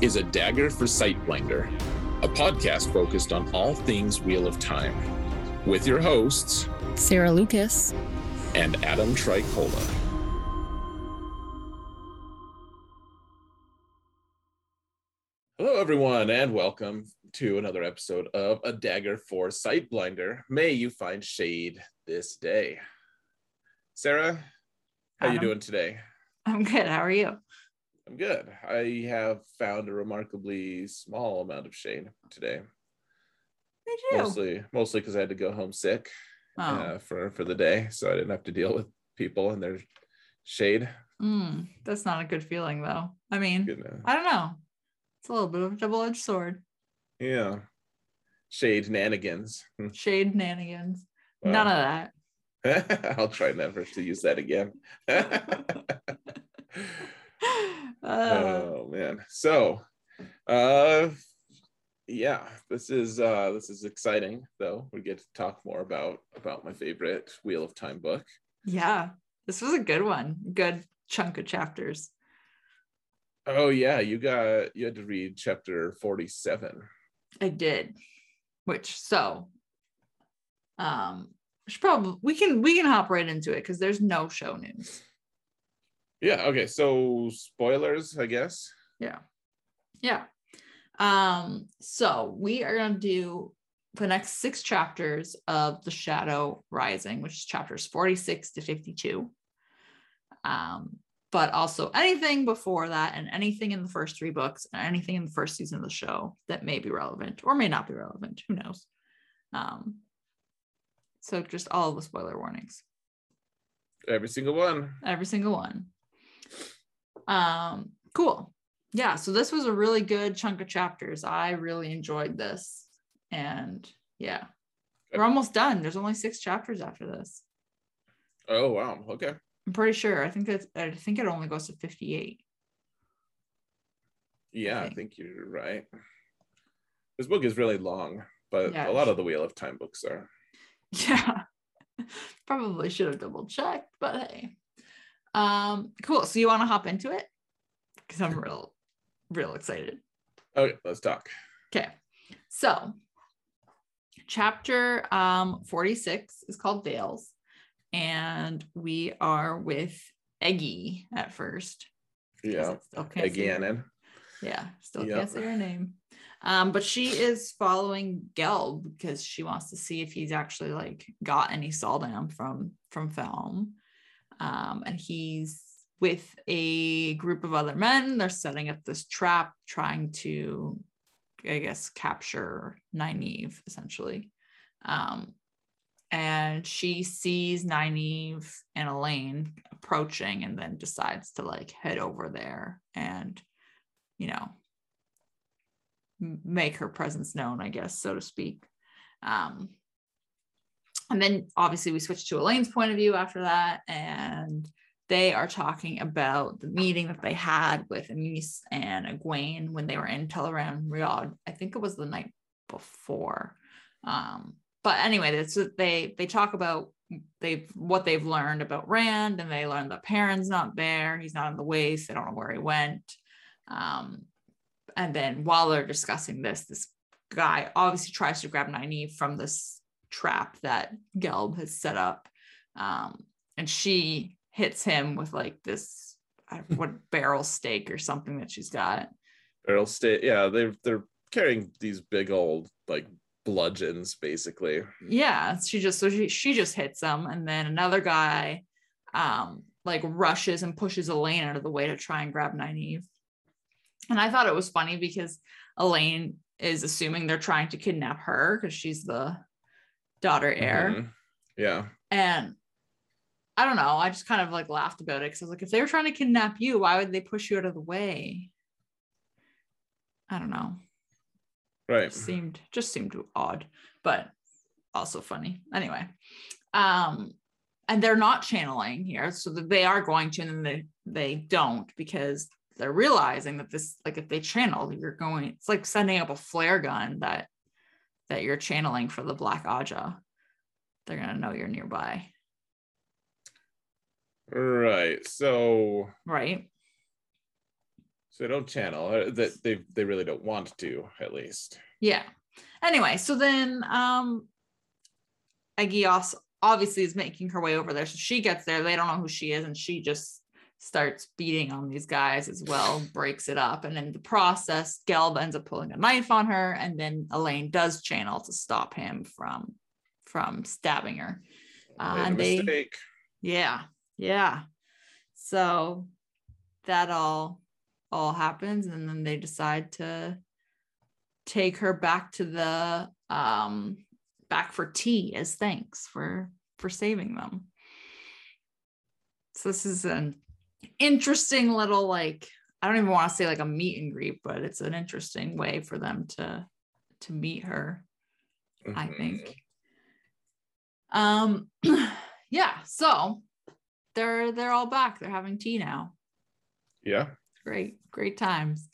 is a dagger for Sightblinder, a podcast focused on all things Wheel of Time, with your hosts Sarah Lucas. and Adam Tricola. Hello, everyone, and welcome to another episode of A Dagger for Sightblinder. May you find shade this day. Sarah, how are you doing today? I'm good. How are you? I'm good. I have found a remarkably small amount of shade today. Mostly, mostly because I had to go home sick Oh. uh, for for the day, so I didn't have to deal with people and their shade. Mm, that's not a good feeling, though. I mean, know, I don't know. It's a little bit of a double edged sword. yeah, shade nanigans. Shade nanigans. Well, None of that. I'll try never to use that again. Uh, oh man. So, uh, yeah, this is uh this is exciting though. We get to talk more about about my favorite Wheel of Time book. yeah, this was a good one. Good chunk of chapters. Oh yeah, you got you had to read chapter 47. I did. Which so um should probably we can we can hop right into it because there's no show news. Yeah, okay. So spoilers, I guess. Yeah. Yeah. Um, so we are gonna do the next six chapters of The Shadow Rising, which is chapters 46 to 52. Um, but also anything before that and anything in the first three books and anything in the first season of the show that may be relevant or may not be relevant. Who knows? Um, so just all the spoiler warnings Every single one. every single one. Um, cool. Yeah, so this was a really good chunk of chapters. I really enjoyed this. And yeah, we're almost done. There's only six chapters after this. Oh wow. Okay. I'm pretty sure. I think that I think it only goes to 58. Yeah, I Okay. think you're right. This book is really long, but Yeah. a lot of the Wheel of Time books are. Yeah. Probably should have double checked, but hey. Um, cool. So you want to hop into it? Because I'm real, real excited. Okay, let's talk. Okay. So chapter um 46 is called Veils. And we are with Eggy at first. Yeah. I still can't say her- Again. Yeah, still Yep. can't say her name. Um, but she is following Gelb because she wants to see if he's actually like got any sul'dam from from Falme. Um, and he's with a group of other men. They're setting up this trap, trying to, I guess, capture Nynaeve essentially. Um, and she sees Nynaeve and Elayne approaching, and then decides to like head over there and you know make her presence known i guess so to speak um and then obviously we switch to elayne's point of view after that and they are talking about the meeting that they had with Amys and Egwene when they were in Tel'aran'rhiod. I think it was the night before. Um, but anyway, they they talk about they've what they've learned about Rand, and they learned that Perrin's not there. He's not in the waste. They don't know where he went. Um, and then while they're discussing this, this guy obviously tries to grab Nynaeve from this trap that Gelb has set up. Um, and she hits him with like this I don't know, what barrel stake or something that she's got. Barrel state. Yeah, they're they're carrying these big old like bludgeons, basically. Yeah, she just so she, she just hits him, and then another guy um like rushes and pushes Elayne out of the way to try and grab Nynaeve. And I thought it was funny because Elayne is assuming they're trying to kidnap her because she's the daughter heir. Mhm. Yeah. And I don't know. I just kind of like laughed about it because I was like, if they were trying to kidnap you, why would they push you out of the way? I don't know. Right. Just Seemed just seemed odd, but also funny. Anyway. Um and they're not channeling here. So they are going to, and then they they don't because they're realizing that this, like if they channel, you're going, it's like sending up a flare gun that that you're channeling for the Black Ajah. They're gonna know you're nearby. Right. So Right. so they don't channel. uh, That they they really don't want to, at least. Yeah. Anyway, so then um Agios obviously is making her way over there. So she gets there. They don't know who she is, and she just starts beating on these guys as well, breaks it up. And in the process, Gelb ends up pulling a knife on her, and then Elayne does channel to stop him from from stabbing her. Uh, and they mistake. yeah, yeah. So that all all happens, and then they decide to take her back to the um back for tea as thanks for for saving them. So this is an interesting little like I don't even want to say like a meet and greet, but it's an interesting way for them to to meet her. I Mhm. think. Um yeah, so they're they're all back. They're having tea now. Yeah. Great, great times.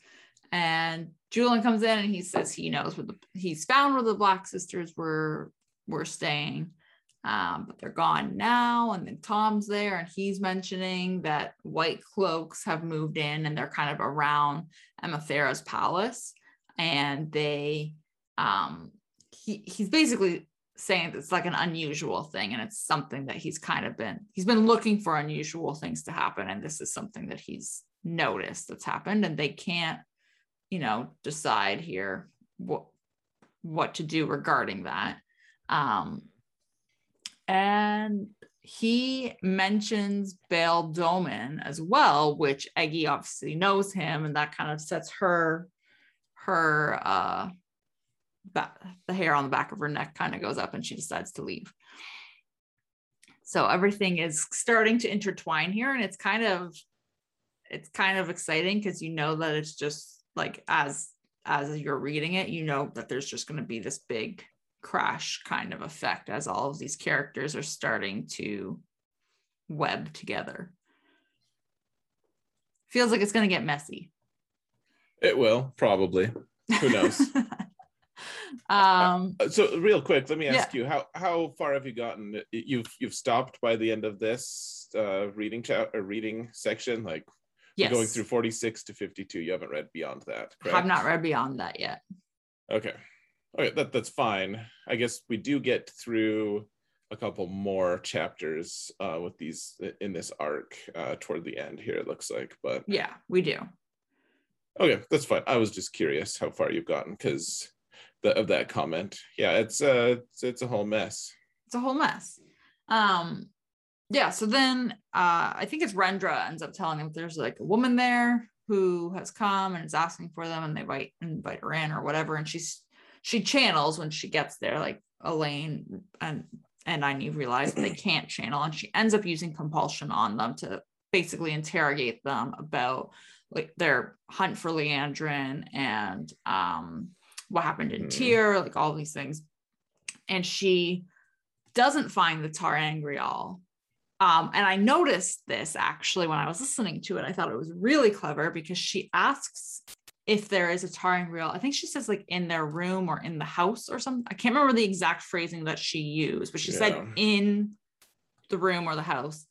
And Juilin comes in and he says he knows where the he's found where the Black Sisters were were staying. Um, but they're gone now. And then Tom's there and he's mentioning that white cloaks have moved in and they're kind of around Amathera's palace. And they um he he's basically saying it's like an unusual thing and it's something that he's kind of been he's been looking for unusual things to happen and this is something that he's noticed that's happened and they can't you know decide here what what to do regarding that um and he mentions Bayle Domon as well, which Eggy obviously knows him, and that kind of sets her her uh back, the hair on the back of her neck kind of goes up and she decides to leave. So everything is starting to intertwine here and it's kind of it's kind of exciting because you know that it's just like as as you're reading it, you know that there's just going to be this big crash kind of effect as all of these characters are starting to web together. Feels like it's going to get messy. It will probably. Who knows? um Uh, so real quick, let me Yeah. ask you how how far have you gotten? You've you've stopped by the end of this uh, reading chat or reading section, like yes going through forty six to fifty two. You haven't read beyond that. Correct? have not read beyond that yet Okay. Okay, that that's fine. I guess we do get through a couple more chapters uh, with these in this arc uh, toward the end here. It looks like, but yeah we do okay, that's fine. I was just curious how far you've gotten because of that comment. Yeah, it's uh, it's, it's a whole mess. it's a whole mess um yeah so then uh i think it's rendra ends up telling them there's like a woman there who has come and is asking for them and they invite invite her in or whatever and she's she channels when she gets there like elayne and and i need realize they can't channel and she ends up using compulsion on them to basically interrogate them about like their hunt for liandrin and um what happened in. Tyr, like all these things. And she doesn't find the ter'angreal um, and i noticed this actually when i was listening to it. I thought it was really clever because she asks if there is a ter'angreal i think she says like in their room or in the house or something i can't remember the exact phrasing that she used but she Yeah. said in the room or the house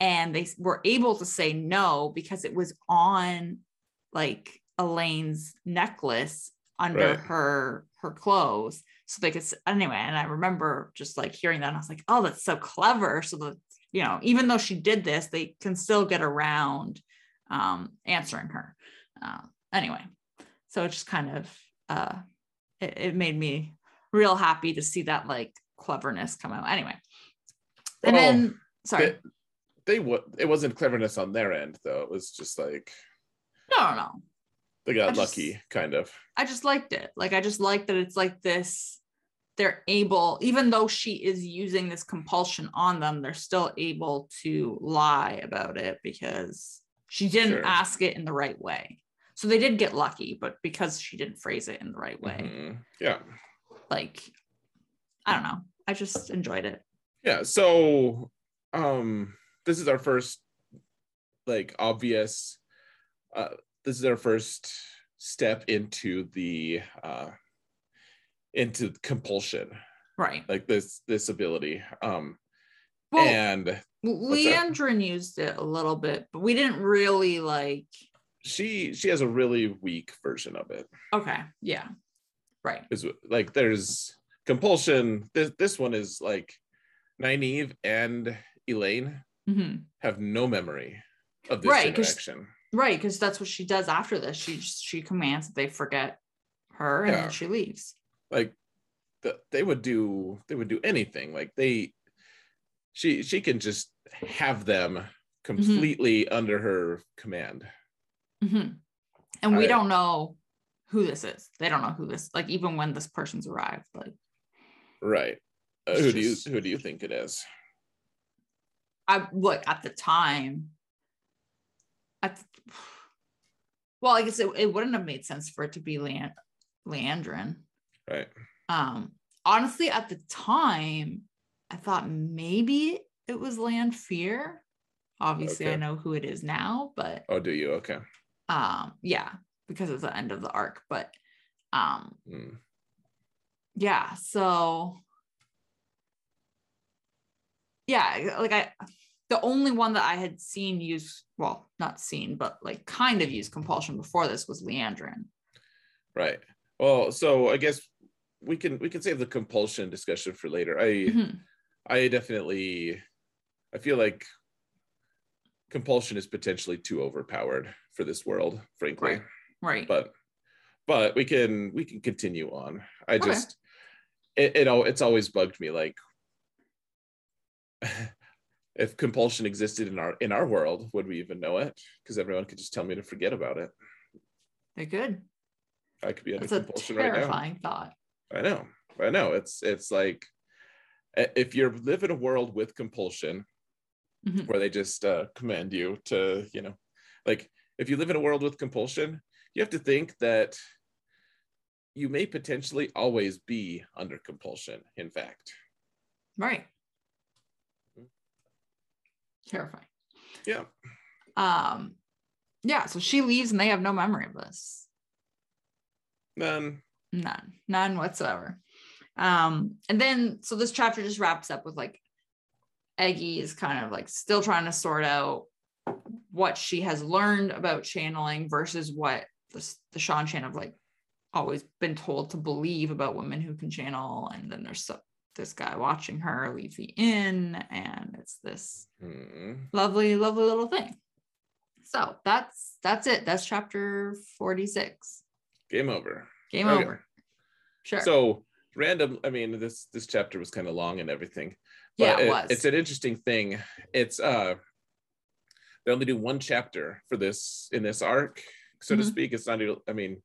and they were able to say no because it was on like elayne's necklace under Right. her her clothes so they could anyway and i remember just like hearing that and i was like oh that's so clever so that you know even though she did this they can still get around um answering her uh, anyway so it just kind of uh it, it made me real happy to see that like cleverness come out anyway and Well, then sorry They, they what it wasn't cleverness on their end though. It was just like no no no they got I just- lucky, kind of. I just liked it. Like I just like that it's like this. They're able, even though she is using this compulsion on them, they're still able to lie about it because she didn't Sure. ask it in the right way. So they did get lucky, but because she didn't phrase it in the right way, Mhm. Yeah. like I don't know. I just enjoyed it. Yeah. So um this is our first like obvious uh this is our first step into the uh into compulsion Right. like this this ability um Well, and? Liandrin used it a little bit, but we didn't really like. She she has a really weak version of it Okay. Yeah. Right. is like there's compulsion this this one is like Nynaeve and Elayne hmm have no memory of this Right, interaction Right, because that's what she does after this. She she commands that they forget her, and Yeah. then she leaves. like the, they would do they would do anything like they she she can just have them Mm-hmm. completely under her command hmm And we don't know who this is. They don't know who this. Like even when this person's arrived, like right Uh, who do you who do you think it is I look at the time. At the, well, I guess it, it wouldn't have made sense for it to be Leand- Liandrin. right Um, honestly, at the time, I thought maybe it was Lanfear. Obviously, I know who it is now, but oh do you okay um, yeah, because it's the end of the arc. But um, Hmm. yeah, so yeah, like I the only one that I had seen use well, not seen, but like kind of use compulsion before this was Liandrin. right well so i guess we can we can save the compulsion discussion for later i Mhm. i definitely i feel like compulsion is potentially too overpowered for this world frankly Right. Right. but but we can we can continue on i Okay. just it, it it's always bugged me like if compulsion existed in our in our world would we even know it because everyone could just tell me to forget about it They could. i could be under That's a compulsion right now terrifying thought. i know i know it's it's like if you live in a world with compulsion Mhm. where they just uh, command you to you know like if you live in a world with compulsion you have to think that you may potentially always be under compulsion in fact Right. Terrifying. yeah Um, yeah, so she leaves and they have no memory of this. None. None, none whatsoever. Um, and then so this chapter just wraps up with like Eggy is kind of like still trying to sort out what she has learned about channeling versus what the, the Seanchan have like always been told to believe about women who can channel. And then there's so, this guy watching her leave the inn, and it's this hmm, lovely, lovely little thing. So that's that's it. That's chapter 46. game over Game Okay. over. Sure. so random i mean this this chapter was kind of long and everything yeah, but it was. it's an interesting thing it's uh they only do one chapter for this in this arc so to Mhm. speak it's not even i mean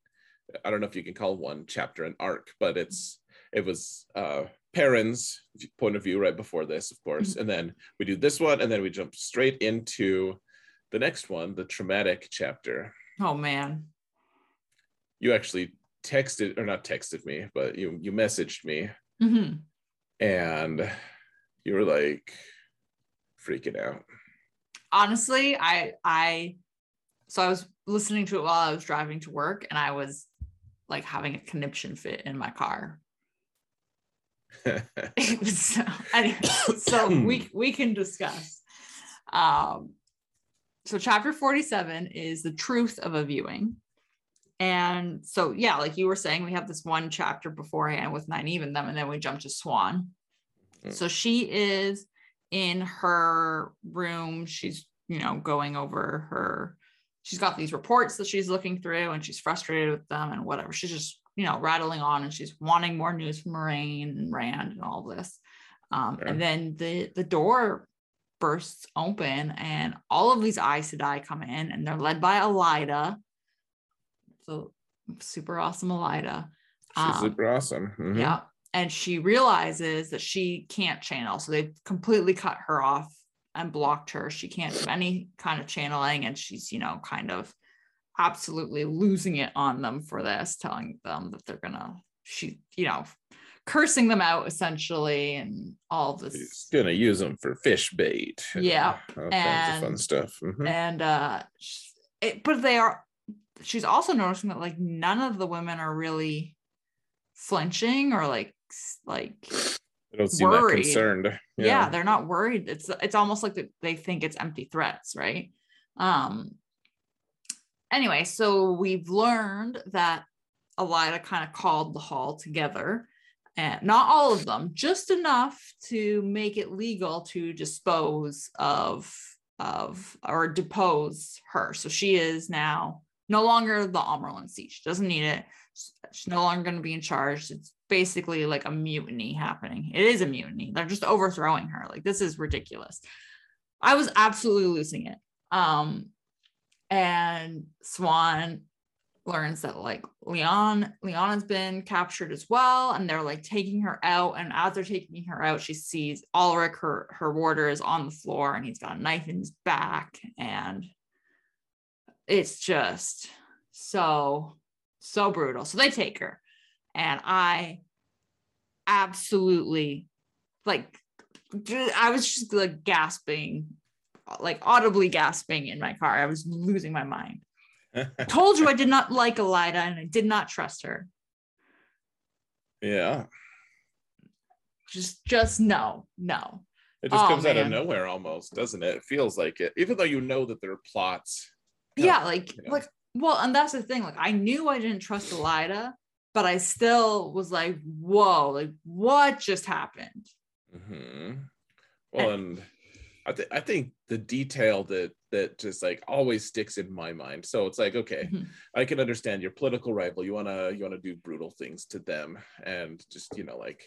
i don't know if you can call one chapter an arc but it's it was uh Perrin's point of view right before this of course Mm-hmm. and then we do this one and then we jump straight into the next one the traumatic chapter oh man. you actually texted or not texted me but you you messaged me hmm and you were like freaking out Honestly, I I so I was listening to it while I was driving to work and I was like having a conniption fit in my car. It was so anyway, so we we can discuss. Um so chapter 47 is the truth of a viewing. And so yeah, like you were saying, we have this one chapter beforehand with Nynaeve them, and then we jump to Siuan. Mm. So she is in her room. She's, you know, going over her, she's got these reports that she's looking through and she's frustrated with them and whatever. She's just, you know, rattling on and she's wanting more news from Moiraine and Rand and all this. Um, Sure. and then the the door bursts open and all of these Aes Sedai come in and they're led by Elaida. So super awesome Elaida. She's Um, super awesome. Mhm. yeah. And she realizes that she can't channel. So they've completely cut her off and blocked her. She can't do any kind of channeling. And she's, you know, kind of absolutely losing it on them for this, telling them that they're gonna she, you know, cursing them out essentially and all this. He's gonna use them for fish bait. Yeah, all kinds of fun and- stuff. Mhm. and uh it, but they are she's also noticing that like none of the women are really flinching or like like They don't seem that worried. concerned. yeah. they're not worried it's it's almost like they think it's empty threats right um anyway so we've learned that elaida kind of called the hall together and not all of them just enough to make it legal to dispose of of or depose her so she is now no longer the Amyrlin seat she doesn't need it she's no longer going to be in charge it's basically like a mutiny happening. It is a mutiny. They're just overthrowing her. Like this is ridiculous. I was absolutely losing it. Um and siuan learns that like leon leon has been captured as well and they're like taking her out. And as they're taking her out she sees alric her her warder is on the floor and he's got a knife in his back. And it's just so so brutal. So they take her and i absolutely like i was just like gasping like audibly gasping in my car i was losing my mind told you i did not like elaida and i did not trust her yeah. just just no no It just Oh, comes out of nowhere almost, doesn't it? It feels like it, even though you know that there are plots. yeah, like yeah. like well and that's the thing like i knew i didn't trust elaida but i still was like whoa like what just happened hmm Well, and I think I think the detail that that just like always sticks in my mind. So it's like, okay, Mhm. I can understand your political rival. You wanna you wanna do brutal things to them, and just you know like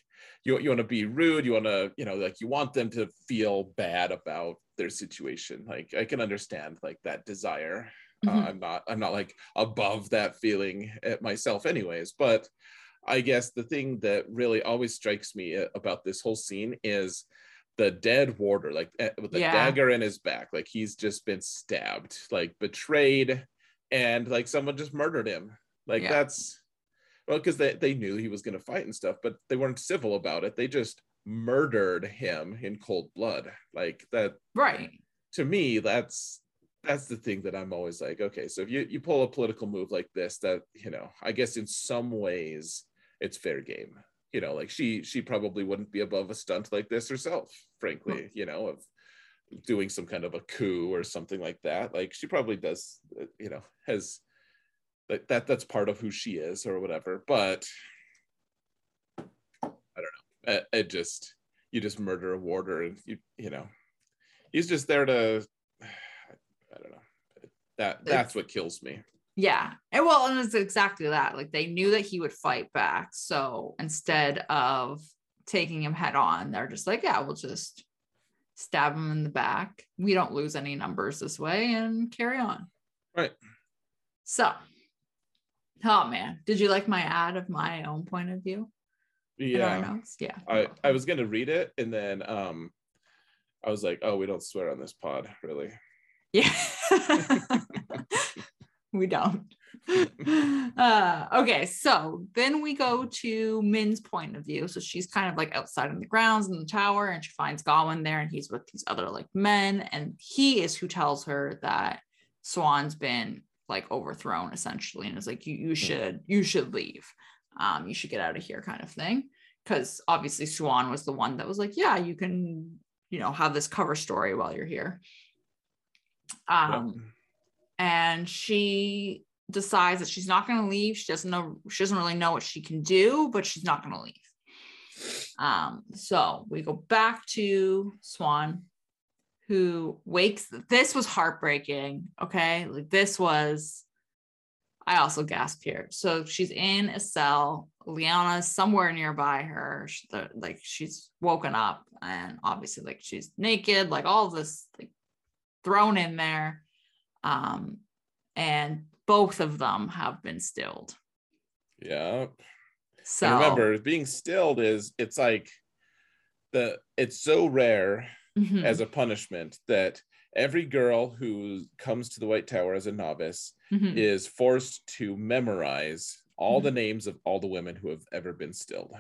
you you want to be rude. You want to you know like you want them to feel bad about their situation. Like I can understand like that desire. Uh, Mhm. I'm not I'm not like above that feeling at myself, anyways. But I guess the thing that really always strikes me uh, about this whole scene is the dead warder, like eh, with the Yeah. dagger in his back, like he's just been stabbed, like betrayed, and like someone just murdered him. Like Yeah. that's well, because they, they knew he was gonna fight and stuff, but they weren't civil about it. They just murdered him in cold blood. Like that right to me, that's that's the thing that I'm always like, okay, so if you, you pull a political move like this, that you know, I guess in some ways it's fair game. You know, like she she probably wouldn't be above a stunt like this herself, frankly, you know, of doing some kind of a coup or something like that. Like she probably does, uh, you know, has like that that's part of who she is or whatever. But I don't know. It, it just you just murder a warder and you you know he's just there to I don't know. That that's what kills me. Yeah. And well, and it's exactly that. Like they knew that he would fight back. So instead of taking him head on, they're just like, yeah, we'll just stab him in the back. We don't lose any numbers this way and carry on. Right. So, oh man, did you like my ad of my own point of view? Yeah. Yeah. I, I was gonna read it and then um I was like, oh, we don't swear on this pod, really. Yeah. we don't. uh, okay, so then we go to Min's point of view. So she's kind of like outside in the grounds in the tower, and she finds Gawyn there, and he's with these other like men, and he is who tells her that Siuan's been like overthrown essentially, and is like, you you should you should leave, um, you should get out of here, kind of thing. Because obviously Siuan was the one that was like, yeah, you can you know have this cover story while you're here. Um, and she decides that she's not going to leave. She doesn't know. She doesn't really know what she can do, but she's not going to leave. Um, so we go back to Siuan, who wakes. This was heartbreaking. Okay, like this was. I also gasped here. So she's in a cell. Liana's somewhere nearby her. She- the- like she's woken up, and obviously, like she's naked. Like all this, like thrown in there. Um, and both of them have been stilled. Yeah. So And remember, being stilled is it's like the it's so rare Mhm. as a punishment that every girl who comes to the White Tower as a novice Mhm. is forced to memorize all Mm-hmm. the names of all the women who have ever been stilled.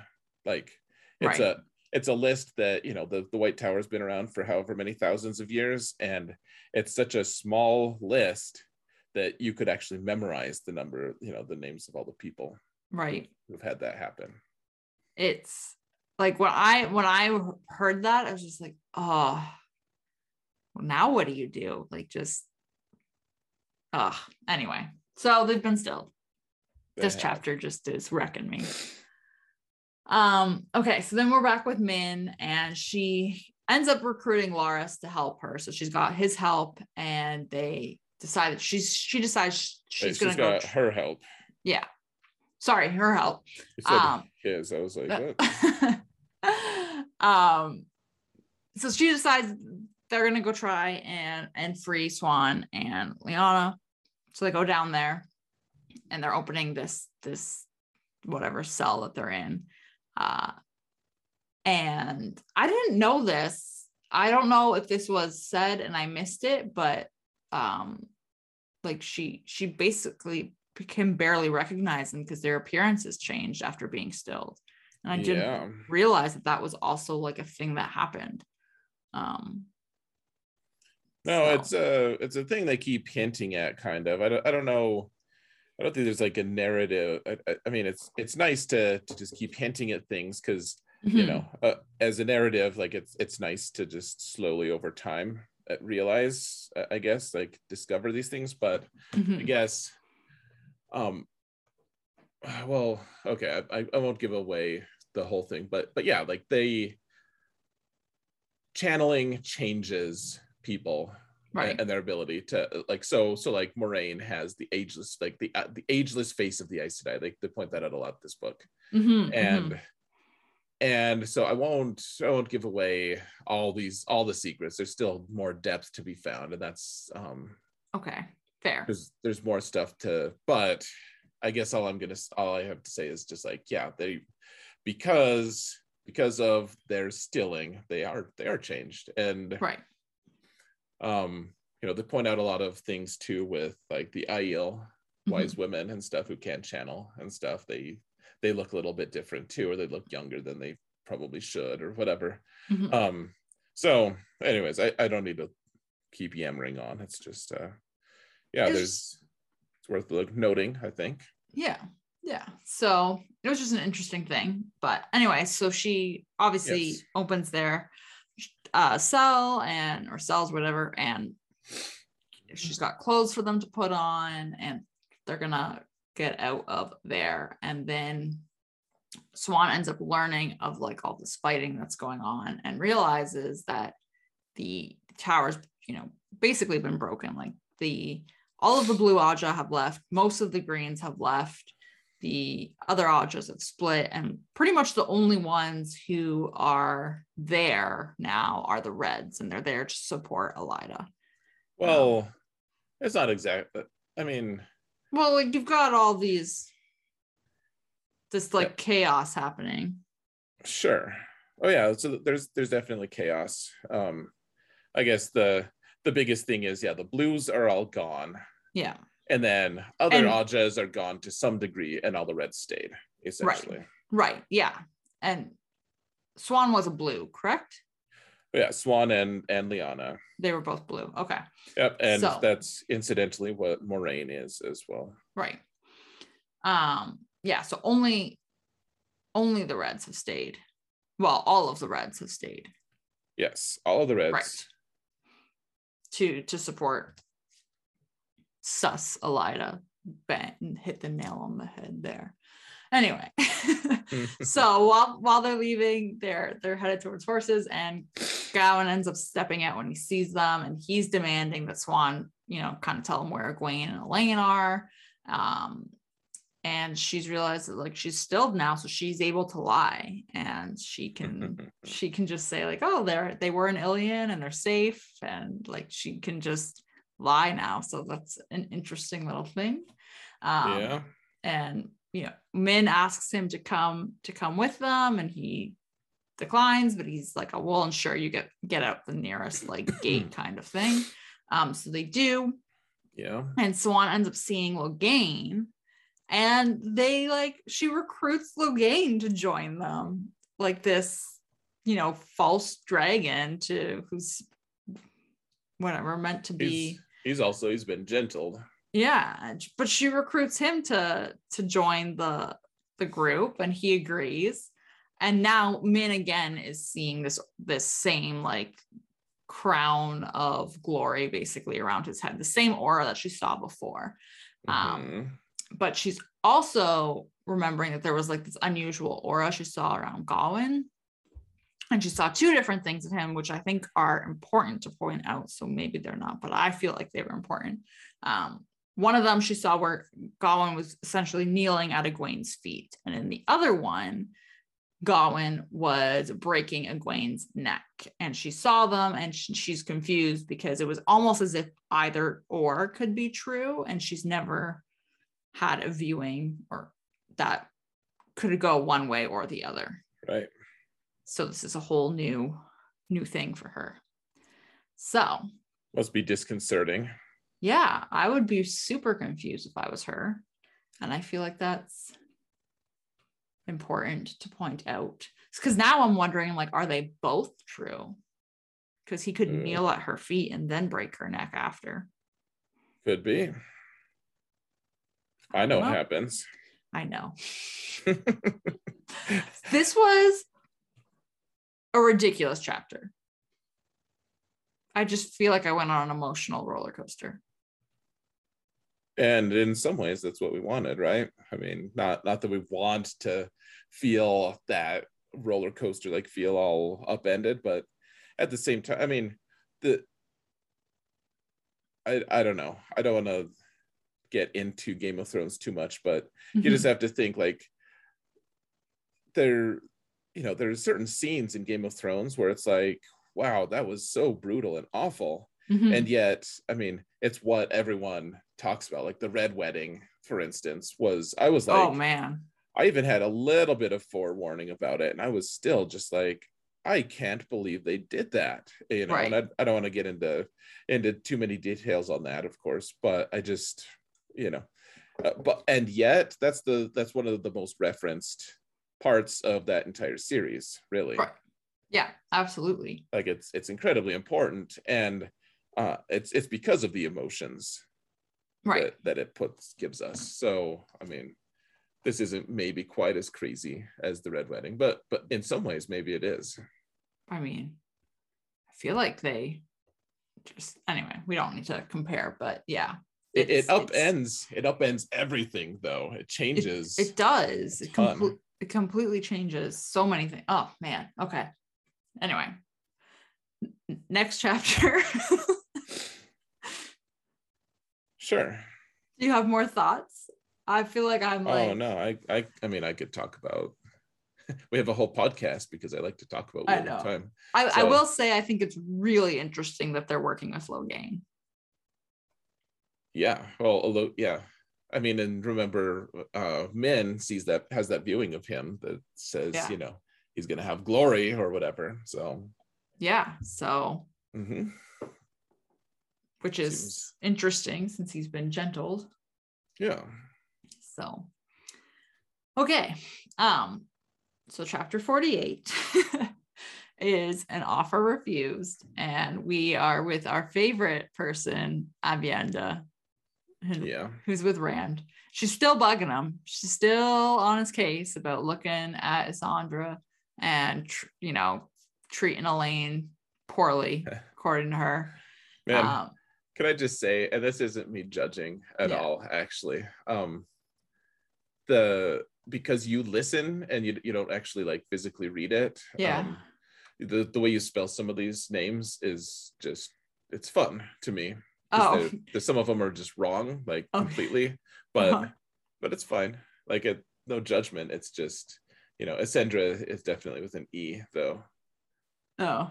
Like it's Right. a it's a list that you know the, the White Tower's been around for however many thousands of years, and it's such a small list that you could actually memorize the number, you know, the names of all the people right. who've had that happen. It's like when I when I heard that, I was just like, oh, well, now what do you do? Like just uh anyway. So they've been still. This chapter just is wrecking me. Um, okay, so then we're back with Min, and she ends up recruiting Laras to help her. So she's got his help, and they decide that she's she decides Wait, she's gonna go. got her help. yeah, sorry, her help. Um, his. I was like, um, so she decides they're gonna go try and and free Siuan and Liana. So they go down there, and they're opening this this whatever cell that they're in. Uh, and I didn't know this. I don't know if this was said and I missed it, but um, like she she basically can barely recognize them because their appearances changed after being stilled. And I didn't Yeah. realize that that was also like a thing that happened. Um, No, so- it's a it's a thing they keep hinting at, kind of. I don't I don't know. I don't think there's like a narrative. I, I, I mean, it's it's nice to to just keep hinting at things because you Mhm. know, uh, as a narrative, like it's it's nice to just slowly over time uh, realize, uh, I guess, like discover these things. But I Mhm. guess, um, well, okay, I, I won't give away the whole thing, but but yeah, like they channeling changes people right. and their ability to like so so like Moiraine has the ageless like the uh, the ageless face of the Aes Sedai. They, they point that out a lot in this book Mhm, mhm. and and so I won't I won't give away all these all the secrets. There's still more depth to be found, and that's um okay, fair. there's there's more stuff to. But I guess all I'm gonna all I have to say is just like yeah they because because of their stealing, they are they are changed and Right. Um you know they point out a lot of things too with like the Aiel wise women and stuff who can channel and stuff they they look a little bit different too or they look younger than they probably should or whatever Mhm. um so anyways i i don't need to keep yammering on it's just uh yeah It's- there's it's worth look, noting i think Yeah. Yeah. So it was just an interesting thing. But anyway, so she obviously Yes. opens their uh cell and or cells, whatever, and she's got clothes for them to put on, and they're gonna get out of there. And then Siuan ends up learning of like all this fighting that's going on and realizes that the tower's, you know, basically been broken. Like the all of the blue Ajah have left, most of the greens have left, the other Ajahs have split, and pretty much the only ones who are there now are the Reds, and they're there to support Elaida. well it's not exact but i mean Well, like you've got all these, this like chaos happening. sure. Oh yeah so there's there's definitely chaos. Um i guess the the biggest thing is yeah the blues are all gone. Yeah, and then other And- Ajahs are gone to some degree and all the reds stayed essentially right. right. Yeah, and Siuan was a blue, correct? yeah siuan and and liana They were both blue. Okay. Yep, and So- that's incidentally what Moiraine is as well. Right. Um, yeah, so only only the Reds have stayed. Well, all of the Reds have stayed Yes, all of the Reds. Right. to to support sus Elaida. Bang, hit the nail on the head there. Anyway, so while while they're leaving, they're they're headed towards horses, and Gawyn ends up stepping out when he sees them, and he's demanding that Siuan, you know, kind of tell him where Egwene and Elayne are. Um, and she's realized that like she's stilled now, so she's able to lie, and she can she can just say like, oh, they're they were in Illian and they're safe, and like she can just lie now. So that's an interesting little thing. Um, yeah, and you know min asks him to come to come with them and he declines, but he's like, oh, well, ensure you get get out the nearest like gate kind of thing. Um, so they do. Yeah. And Siuan ends up seeing Logain and they like she recruits Logain to join them, like this, you know, false dragon to who's whatever meant to be. He's, he's also he's been gentled. Yeah, but she recruits him to to join the the group, and he agrees. And now Min again is seeing this this same like crown of glory basically around his head, the same aura that she saw before. Um, Mhm. but she's also remembering that there was like this unusual aura she saw around Gawyn. And she saw two different things of him, which I think are important to point out. So maybe they're not, but I feel like they were important. Um, one of them she saw where Gawyn was essentially kneeling at Egwene's feet. And in the other one, Gawyn was breaking Egwene's neck. And she saw them and sh- she's confused because it was almost as if either or could be true. And she's never had a viewing or that could go one way or the other. Right. So this is a whole new new thing for her. So, Must be disconcerting. yeah, I would be super confused if I was her. And I feel like that's important to point out. Because now I'm wondering, like, are they both true? Because he could Mm. kneel at her feet and then break her neck after. Could be. I know what Well. happens. I know. This was a ridiculous chapter. I just feel like I went on an emotional roller coaster. and in some ways that's what we wanted right i mean not not that we want to feel that roller coaster like feel all upended but at the same time i mean the i i don't know i don't want to get into game of thrones too much but you Mm-hmm. just have to think like there you know there's certain scenes in game of thrones where it's like wow that was so brutal and awful Mhm. and yet i mean it's what everyone talks about like the red wedding for instance was i was like oh man. i even had a little bit of forewarning about it and i was still just like i can't believe they did that you know and I, I don't want to get into into too many details on that of course but i just you know uh, but and yet that's the that's one of the most referenced parts of that entire series really Right. Yeah, absolutely. like it's it's incredibly important and uh it's it's because of the emotions Right. that, that it puts gives us so i mean this isn't maybe quite as crazy as the red wedding but but in some ways maybe it is I mean, I feel like they just anyway, we don't need to compare, but yeah. it, it upends it upends everything though it changes It does. It, ton. It completely changes so many things. Oh man. Okay. Anyway. N- Next chapter. sure Do you have more thoughts? I feel like I'm oh, like oh no i i i mean i could talk about we have a whole podcast because i like to talk about I know. time I, I will say I think it's really interesting that they're working with Logain. yeah well although yeah i mean and remember uh min sees that has that viewing of him that says Yeah. you know he's gonna have glory or whatever so Yeah. So mhm. which is Seems- interesting since he's been gentled. yeah So okay. Um so chapter 48 is an offer refused and we are with our favorite person Aviendha who- yeah who's with Rand. She's still bugging him. She's still on his case about looking at Isandra and tr- you know treating Elayne poorly according to her. man Um, can i just say and this isn't me judging at Yeah. all actually um the because you listen and you, you don't actually like physically read it Yeah. um, the, the way you spell some of these names is just it's fun to me oh, they're- some of them are just wrong like Okay. completely but Uh-huh. but it's fine. Like it no judgment. It's just you know Ascendra is definitely with an e though. Oh,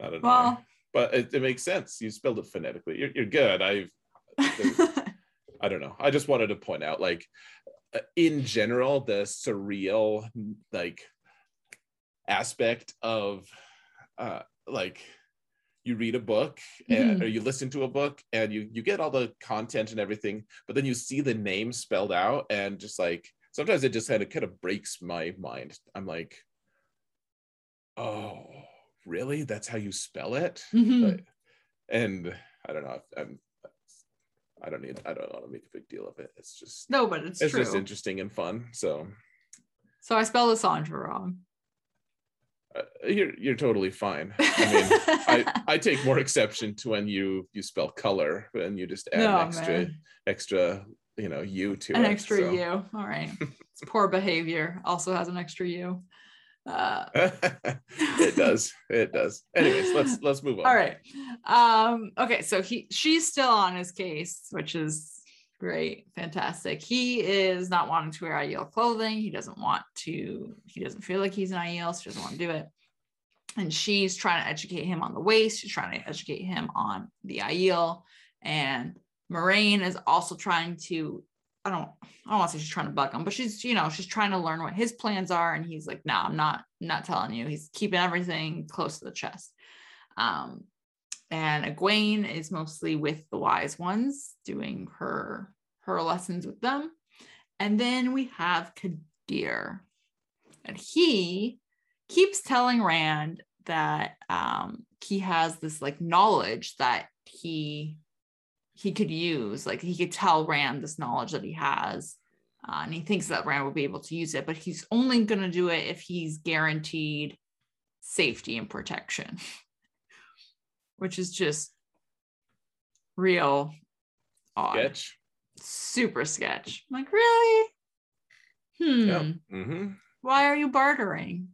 not an I. well, but it, it makes sense. You spelled it phonetically. You're, you're good. I've i don't know. I just wanted to point out like uh, in general the surreal like aspect of uh like you read a book and, Mhm. or you listen to a book and you you get all the content and everything but then you see the name spelled out and just like sometimes it just kind of kind of breaks my mind i'm like oh really that's how you spell it Mhm. But- and i don't know i'm i don't need i don't want to make a big deal of it it's just no, but it's, it's true. just interesting and fun so so I spelled Sandra wrong. Uh, you're you're totally fine i mean I, I take more exception to when you you spell color and you just add No, an extra man. extra you know u to an it extra so. U. All right. It's poor behavior. Also has an extra U. Uh, it does it does anyways let's let's move on all right. Um, okay, so he she's still on his case, which is great, fantastic. He is not wanting to wear Aiel clothing. He doesn't want to, he doesn't feel like he's an Aiel, so he doesn't want to do it. And she's trying to educate him on the waist. She's trying to educate him on the Aiel. And Moiraine is also trying to, I don't, I don't want to say she's trying to bug him, but she's, you know, she's trying to learn what his plans are. And he's like, no, I'm not, not telling you. He's keeping everything close to the chest. Um, and Egwene is mostly with the wise ones doing her her lessons with them. And then we have Kadere. And he keeps telling Rand that um he has this like knowledge that he he could use like he could tell Rand this knowledge that he has uh, and he thinks that Rand will be able to use it but he's only going to do it if he's guaranteed safety and protection which is just real odd sketch super sketch I'm like really hmm yeah mm-hmm. why are you bartering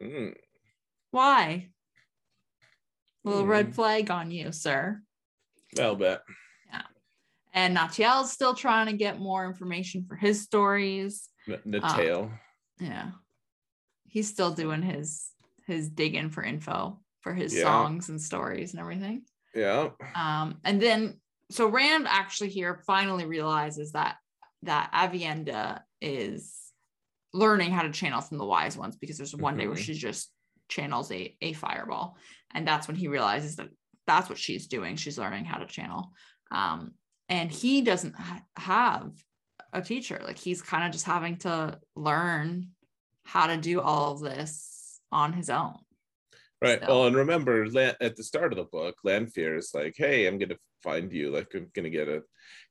mm. why little red Mhm. flag on you sir i'll bet Yeah. and Natael's still trying to get more information for his stories. N- Natael. Yeah. He's still doing his his digging for info for his Yeah. songs and stories and everything. yeah Um, and then so Rand actually here finally realizes that that Aviendha is learning how to channel from the wise ones because there's one day where Mhm. she just channels a, a fireball. And that's when he realizes that that's what she's doing. She's learning how to channel. Um, and he doesn't ha- have a teacher. Like he's kind of just having to learn how to do all of this on his own. Right. So- Well, and remember at the start of the book, Lanfear is like, "Hey, I'm gonna find you. Like, I'm gonna get a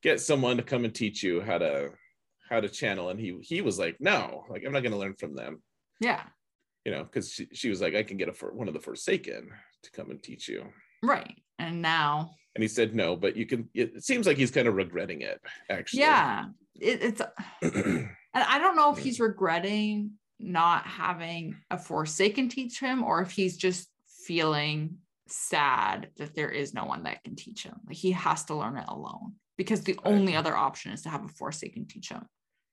get someone to come and teach you how to how to channel." And he he was like, "No, like I'm not gonna learn from them." Yeah. You know, because she, she was like, "I can get a for one of the Forsaken to come and teach you." Right. And now And he said, "No, but you can." It, it seems like he's kind of regretting it, actually. yeah it, it's and i don't know if hmm. he's regretting not having a forsaken teach him or if he's just feeling sad that there is no one that can teach him like he has to learn it alone because the Right. only other option is to have a forsaken teach him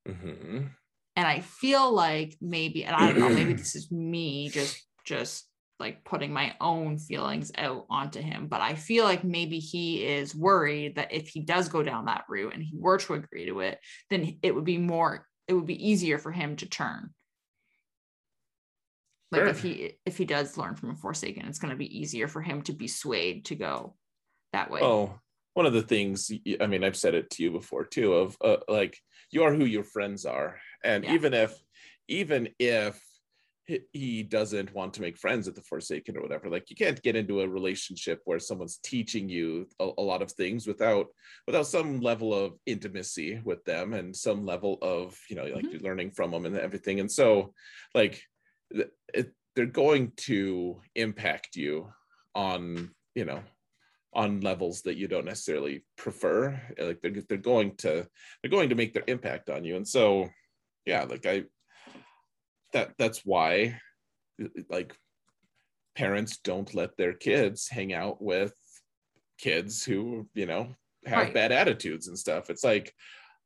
Mhm. and i feel like maybe and i don't know maybe this is me just just like putting my own feelings out onto him but i feel like maybe he is worried that if he does go down that route and he were to agree to it then it would be more it would be easier for him to turn like if he if he does learn from a forsaken it's going to be easier for him to be swayed to go that way Oh, one of the things I mean, I've said it to you before too. Of uh, like, you are who your friends are, and Yeah. even if, even if he- doesn't want to make friends at the Forsaken or whatever, like you can't get into a relationship where someone's teaching you a, a lot of things without without some level of intimacy with them and some level of you know like Mhm. you're learning from them and everything. And so, like, it, they're going to impact you on you know on levels that you don't necessarily prefer. Like they're, they're going to they're going to make their impact on you. And so yeah like i that that's why like parents don't let their kids hang out with kids who you know have Right. bad attitudes and stuff. It's like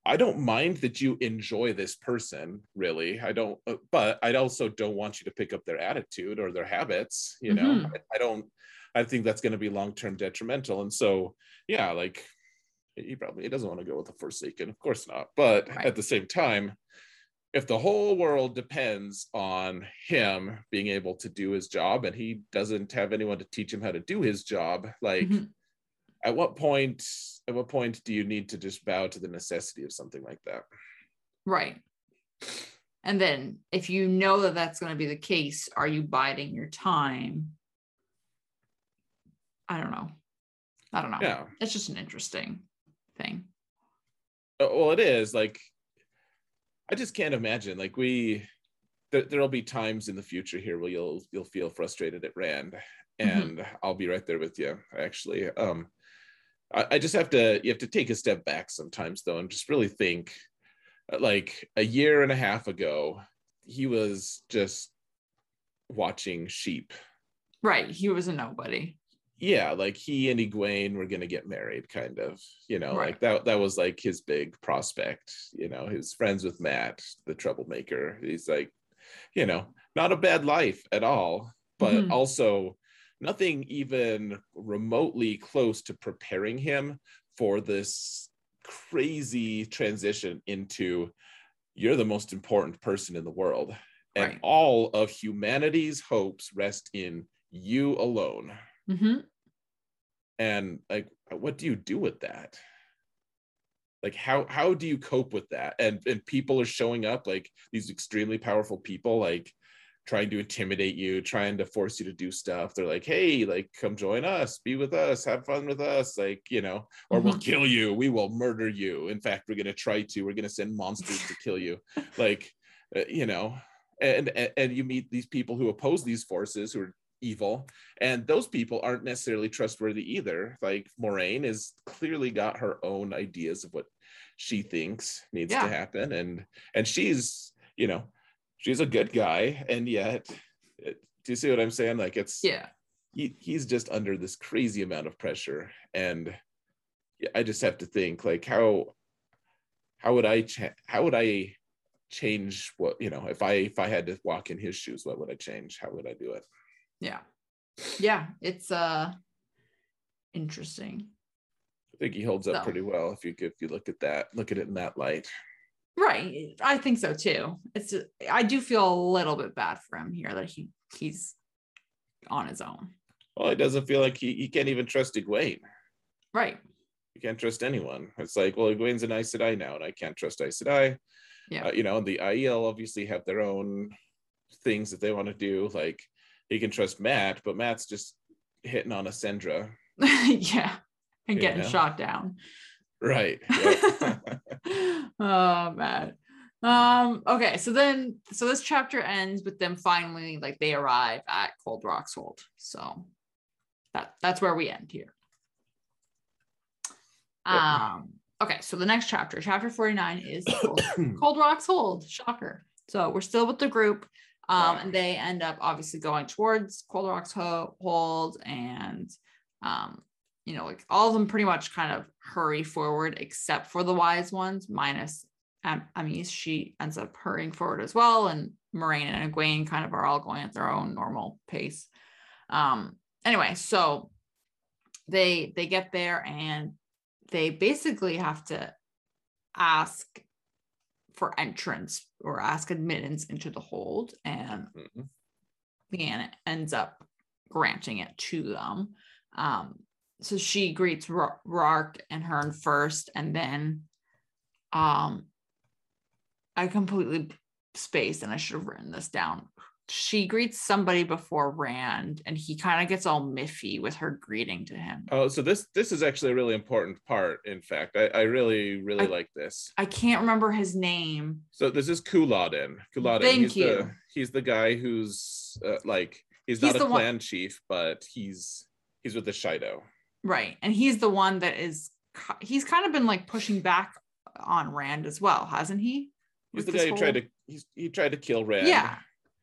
i don't mind that you enjoy this person really i don't uh, but i also don't want you to pick up their attitude or their habits you know Mhm. I, I don't i think that's going to be long-term detrimental and so yeah like he probably he doesn't want to go with the forsaken of course not but Right. at the same time if the whole world depends on him being able to do his job and he doesn't have anyone to teach him how to do his job like Mhm. at what point at what point do you need to just bow to the necessity of something like that Right. And then if you know that that's going to be the case, are you biding your time? I don't know. I don't know. yeah It's just an interesting thing. Uh, well it is like i just can't imagine like we there, there'll be times in the future here where you'll you'll feel frustrated at rand Mhm. and i'll be right there with you actually um I, I just have to you have to take a step back sometimes though and just really think uh, like a year and a half ago he was just watching sheep Right. He was a nobody. yeah like he and egwene were going to get married kind of you know Right. like that that was like his big prospect you know his friends with mat the troublemaker he's like you know not a bad life at all but Mhm. also nothing even remotely close to preparing him for this crazy transition into you're the most important person in the world and Right. all of humanity's hopes rest in you alone Mhm. and like what do you do with that like how how do you cope with that and and people are showing up like these extremely powerful people like trying to intimidate you trying to force you to do stuff they're like hey like come join us be with us have fun with us like you know or we'll Mhm. kill you we will murder you in fact we're going to try to we're going to send monsters to kill you like uh, you know and, and and you meet these people who oppose these forces who are evil and those people aren't necessarily trustworthy either like moiraine has clearly got her own ideas of what she thinks needs Yeah. to happen and and she's you know she's a good guy and yet it, do you see what i'm saying like it's Yeah. he, he's just under this crazy amount of pressure and i just have to think like how how would i cha- how would i change what you know if i if i had to walk in his shoes what would i change how would i do it Yeah. Yeah. It's uh interesting. i think he holds up So- pretty well if you if you look at that look at it in that light Right. I think so too. It's I do feel a little bit bad for him here that he he's on his own. well it doesn't feel like he, he can't even trust Egwene. Right. you can't trust anyone it's like well Egwene's an Aes Sedai now and i can't trust Aes Sedai Yeah. uh, you know the Aiel obviously have their own things that they want to do like he can trust Mat but Mat's just hitting on Isendre yeah. And You getting know? shot down. right Yep. oh man. Um, okay, so then so this chapter ends with them finally like they arrive at Cold Rock's Hold. So that that's where we end here. Um okay, so the next chapter, chapter 49 is Cold, Cold Rock's Hold. Shocker. So we're still with the group. Um, and they end up obviously going towards Cold Rock's Ho- Hold and um you know, like all of them pretty much kind of hurry forward except for the wise ones, minus um, Amys. She ends up hurrying forward as well. And Moiraine and Egwene kind of are all going at their own normal pace. Um, anyway, so they they get there and they basically have to ask for entrance or ask admittance into the hold. And Mhm. Lian ends up granting it to them. Um, so she greets Ra- Rhuarc and Heirn first, and then um, I completely spaced and I should have written this down. She greets somebody before Rand, and he kind of gets all miffy with her greeting to him. oh so this this is actually a really important part in fact i, I really really I- like this I can't remember his name. so this is Couladin Couladin Thank he's you. the he's the guy who's uh, like he's, He's not a the one- clan chief but he's he's with the Shaido Right. And he's the one that is, he's kind of been like pushing back on Rand as well, hasn't he? he's With the guy who tried to he's, he tried to kill Rand Yeah,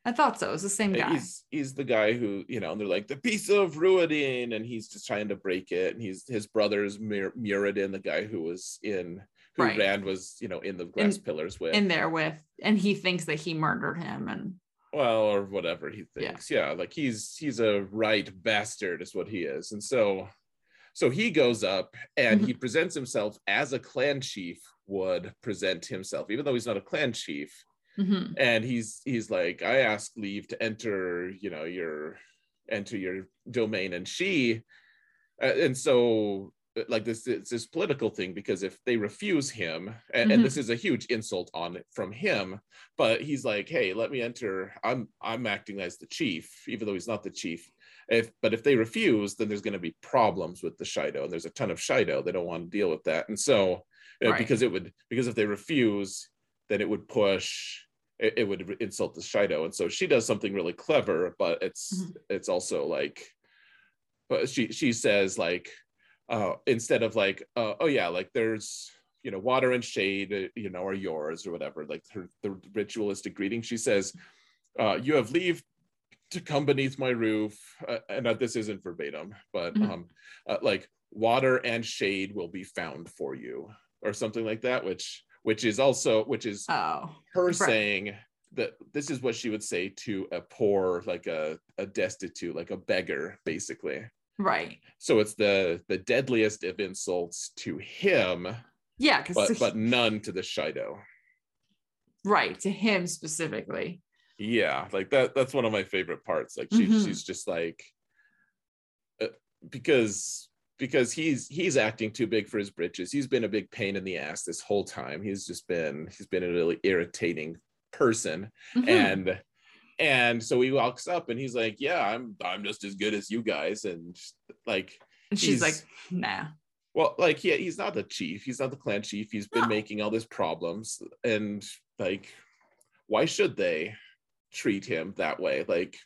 I thought so. It was the same Uh, guy. He's he's the guy who you know they're like the piece of Rhuidean, and he's just trying to break it. And he's his brother's Mur- Muradin, the guy who was in who Right. Rand was you know in the glass In- pillars with. in there with, and he thinks that he murdered him. And well, or whatever he Yeah. thinks. Yeah. like he's he's a right bastard, is what he is. And so so he goes up and Mm-hmm. he presents himself as a clan chief would present himself, even though he's not a clan chief. Mhm. and he's he's like i ask leave to enter you know your enter your domain and she uh, and so uh, like this it's this political thing because if they refuse him and, and this is a huge insult on from him but he's like hey let me enter i'm i'm acting as the chief even though he's not the chief if but if they refuse then there's going to be problems with the shaido and there's a ton of shaido they don't want to deal with that and so uh, Right. because it would because if they refuse then it would push it, it would insult the shaido and so she does something really clever but it's Mhm. it's also like but she she says like uh instead of like uh, oh yeah like there's you know water and shade uh, you know are yours or whatever like her the ritualistic greeting she says uh you have leave to come beneath my roof uh, and uh, this isn't verbatim but Mhm. um uh, like water and shade will be found for you or something like that which which is also which is Oh, her right. saying that this is what she would say to a poor like a, a destitute like a beggar basically right. so it's the the deadliest of insults to him Yeah, but but none to the shaido right to him specifically. Yeah like that that's one of my favorite parts like she, Mhm. she's just like uh, because because he's he's acting too big for his britches he's been a big pain in the ass this whole time he's just been he's been a really irritating person Mhm. and and so he walks up and he's like yeah i'm i'm just as good as you guys and like And she's like, nah. well like yeah he's not the chief he's not the clan chief he's been No. making all these problems and like why should they treat him that way like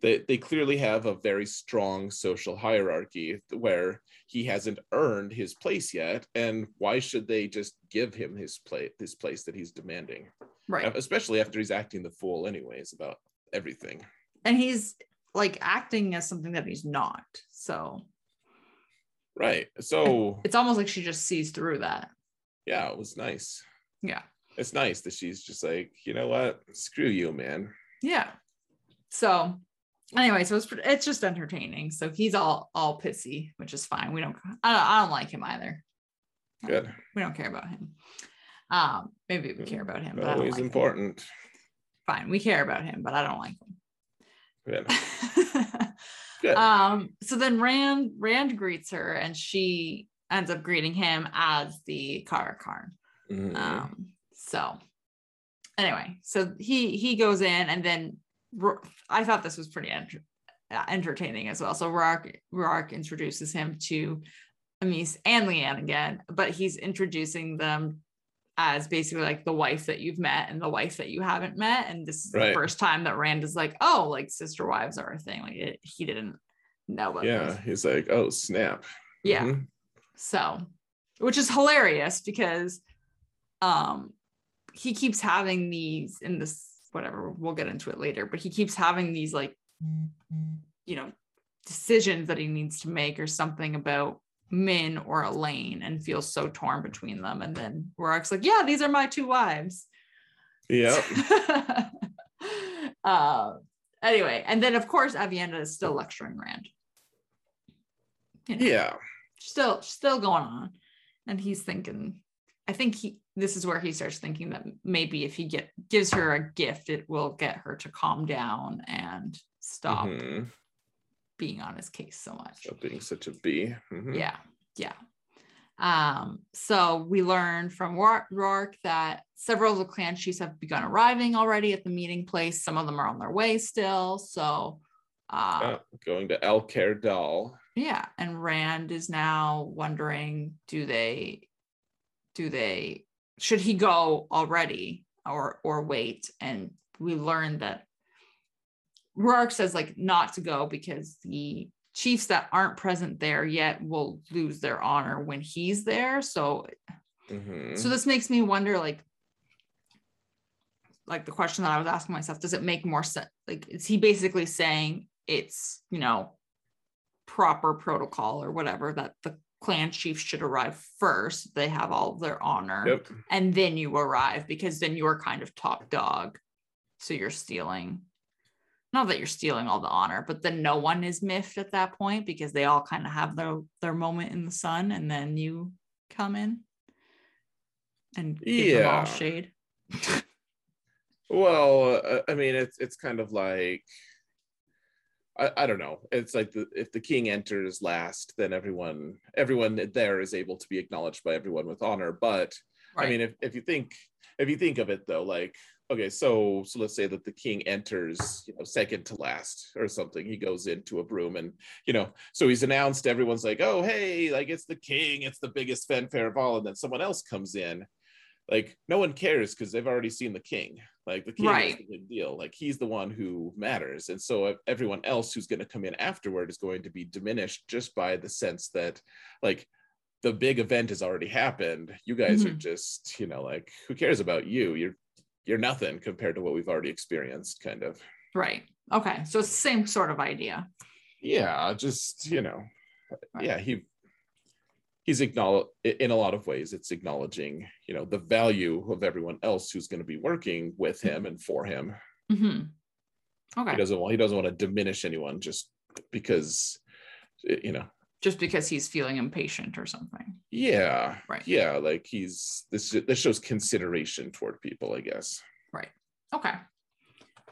they, they clearly have a very strong social hierarchy where he hasn't earned his place yet and why should they just give him his place this place that he's demanding Right. especially after he's acting the fool anyways about everything And he's like acting as something that he's not. So right so it's almost like she just sees through that. yeah it was nice Yeah. it's nice that she's just like you know what screw you man Yeah. So anyway, so it's it's just entertaining. So he's all all pissy, which is fine. We don't I don't, I don't like him either. good We don't care about him. Um, maybe we care about him, but I don't always like him. important Fine, we care about him, but I don't like good him. good um, so then Rand Rand greets her and she ends up greeting him as the Car'a'carn. Mhm. Um, so anyway, so he he goes in and then I thought this was pretty enter- entertaining as well. So Rhuarc Rhuarc introduces him to Amys and Lian again, but he's introducing them as basically like the wife that you've met and the wife that you haven't met. And this is Right. the first time that Rand is like, oh, like sister wives are a thing. Like it, he didn't know about yeah he's like oh snap Yeah. Mhm. So, which is hilarious because um he keeps having these in this whatever, we'll get into it later, but he keeps having these like you know, decisions that he needs to make or something about Min or Elayne and feels so torn between them. And then Rhuarc's like, yeah, these are my two wives. yep uh, anyway, and then of course Aviendha is still lecturing Rand. You know, yeah Still, still going on. And he's thinking, I think he this is where he starts thinking that maybe if he get gives her a gift, it will get her to calm down and stop Mhm. being on his case so much. Stop being such a bee Mhm. Yeah, yeah. Um, so we learned from Rhuarc, that several of the clan chiefs have begun arriving already at the meeting place. Some of them are on their way still. So, uh, Yeah, going to El Dal. yeah. And Rand is now wondering, do they, do they, should he go already or or wait? And we learned that Rhuarc says like not to go because the chiefs that aren't present there yet will lose their honor when he's there. So Mhm. so this makes me wonder like like the question that I was asking myself, does it make more sense? Like is he basically saying it's, you know, proper protocol or whatever that the clan chiefs should arrive first. They have all their honor Yep. and then you arrive because then you're kind of top dog. So you're stealing, not that you're stealing all the honor, but then no one is miffed at that point because they all kind of have their their moment in the sun, and then you come in and give them all Yeah. shade. Well, uh, I mean, it's it's kind of like I, I don't know. It's like the, if the king enters last, then everyone everyone there is able to be acknowledged by everyone with honor. But Right. I mean, if, if you think if you think of it though, like okay, so so let's say that the king enters, you know, second to last or something. He goes into a room and you know, so he's announced. Everyone's like, oh hey, like it's the king. It's the biggest fanfare of all. And then someone else comes in. Like no one cares because they've already seen the king. Like the king is Right. the big deal. Like he's the one who matters. And so everyone else who's going to come in afterward is going to be diminished just by the sense that like the big event has already happened. You guys are Mhm. just, you know, like who cares about you? You're you're nothing compared to what we've already experienced, kind of. right. Okay. So it's the same sort of idea. Yeah, just you know, Right. yeah, he he's acknowledge in a lot of ways it's acknowledging you know the value of everyone else who's going to be working with him and for him hmm he Okay. doesn't want he doesn't want to diminish anyone just because you know Just because he's feeling impatient or something. yeah Right. yeah like he's this this shows consideration toward people i guess Right. Okay.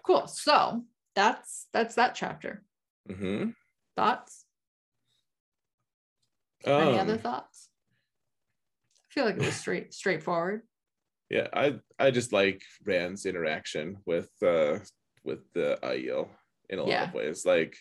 Cool. So that's that's that chapter. hmm Thoughts? Any Um, other thoughts? I feel like it was straight straightforward. yeah i i just like rand's interaction with uh with the aiel in a lot Yeah. of ways like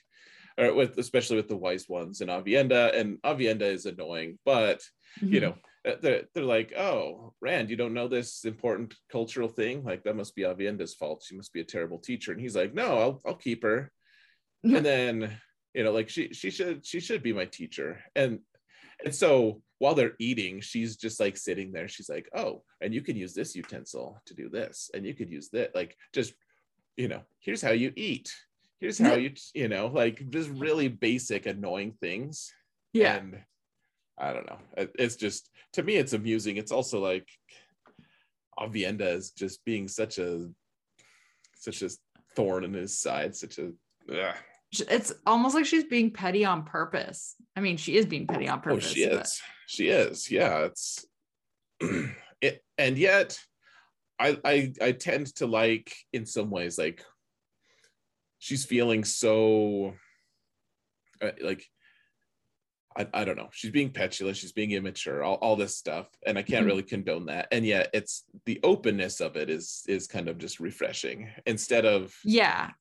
or with especially with the wise ones and aviendha and aviendha is annoying but you Mhm. know uh, they're, they're like oh rand you don't know this important cultural thing like that must be aviendha's fault she must be a terrible teacher and he's like no i'll, I'll keep her and then you know like she she should she should be my teacher and and so while they're eating she's just like sitting there. She's like oh and you could use this utensil to do this and you could use that like just you know here's how you eat. Here's how you you know like just really basic annoying things. Yeah. and i don't know. It's just to me it's amusing. It's also like aviendha is just being such a such a thorn in his side such a ugh. It's almost like she's being petty on purpose. I mean, she is being petty on purpose. oh purpose. she but- is she is yeah it's it, and yet I, I i tend to like in some ways like she's feeling so uh, like I, I don't know. She's being petulant. She's being immature. All, all this stuff, and I can't Mhm. really condone that. And yet, it's the openness of it is is kind of just refreshing. Instead of Yeah.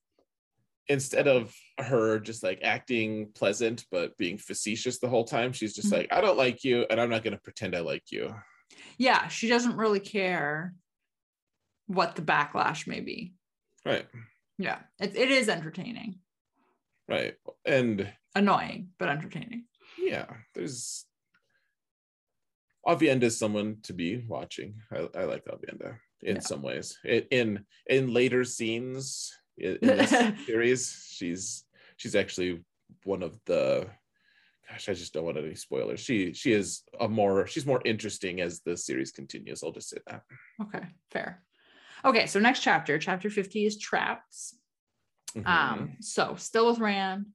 Instead of her just like acting pleasant but being facetious the whole time, she's just Mhm. like, I don't like you, and I'm not going to pretend I like you. Yeah. She doesn't really care what the backlash may be. Right, Yeah. It, it is entertaining. right, and Annoying, but entertaining. yeah, there's Aviendha is someone to be watching. I, I like Aviendha in Yeah. some ways. I- In in later scenes in, in this series, she's she's actually one of the gosh, I just don't want any spoilers. She she is a more she's more interesting as the series continues. I'll just say that. Okay. Fair. Okay. So next chapter, chapter 50 is traps. Mhm. Um, so still with Rand,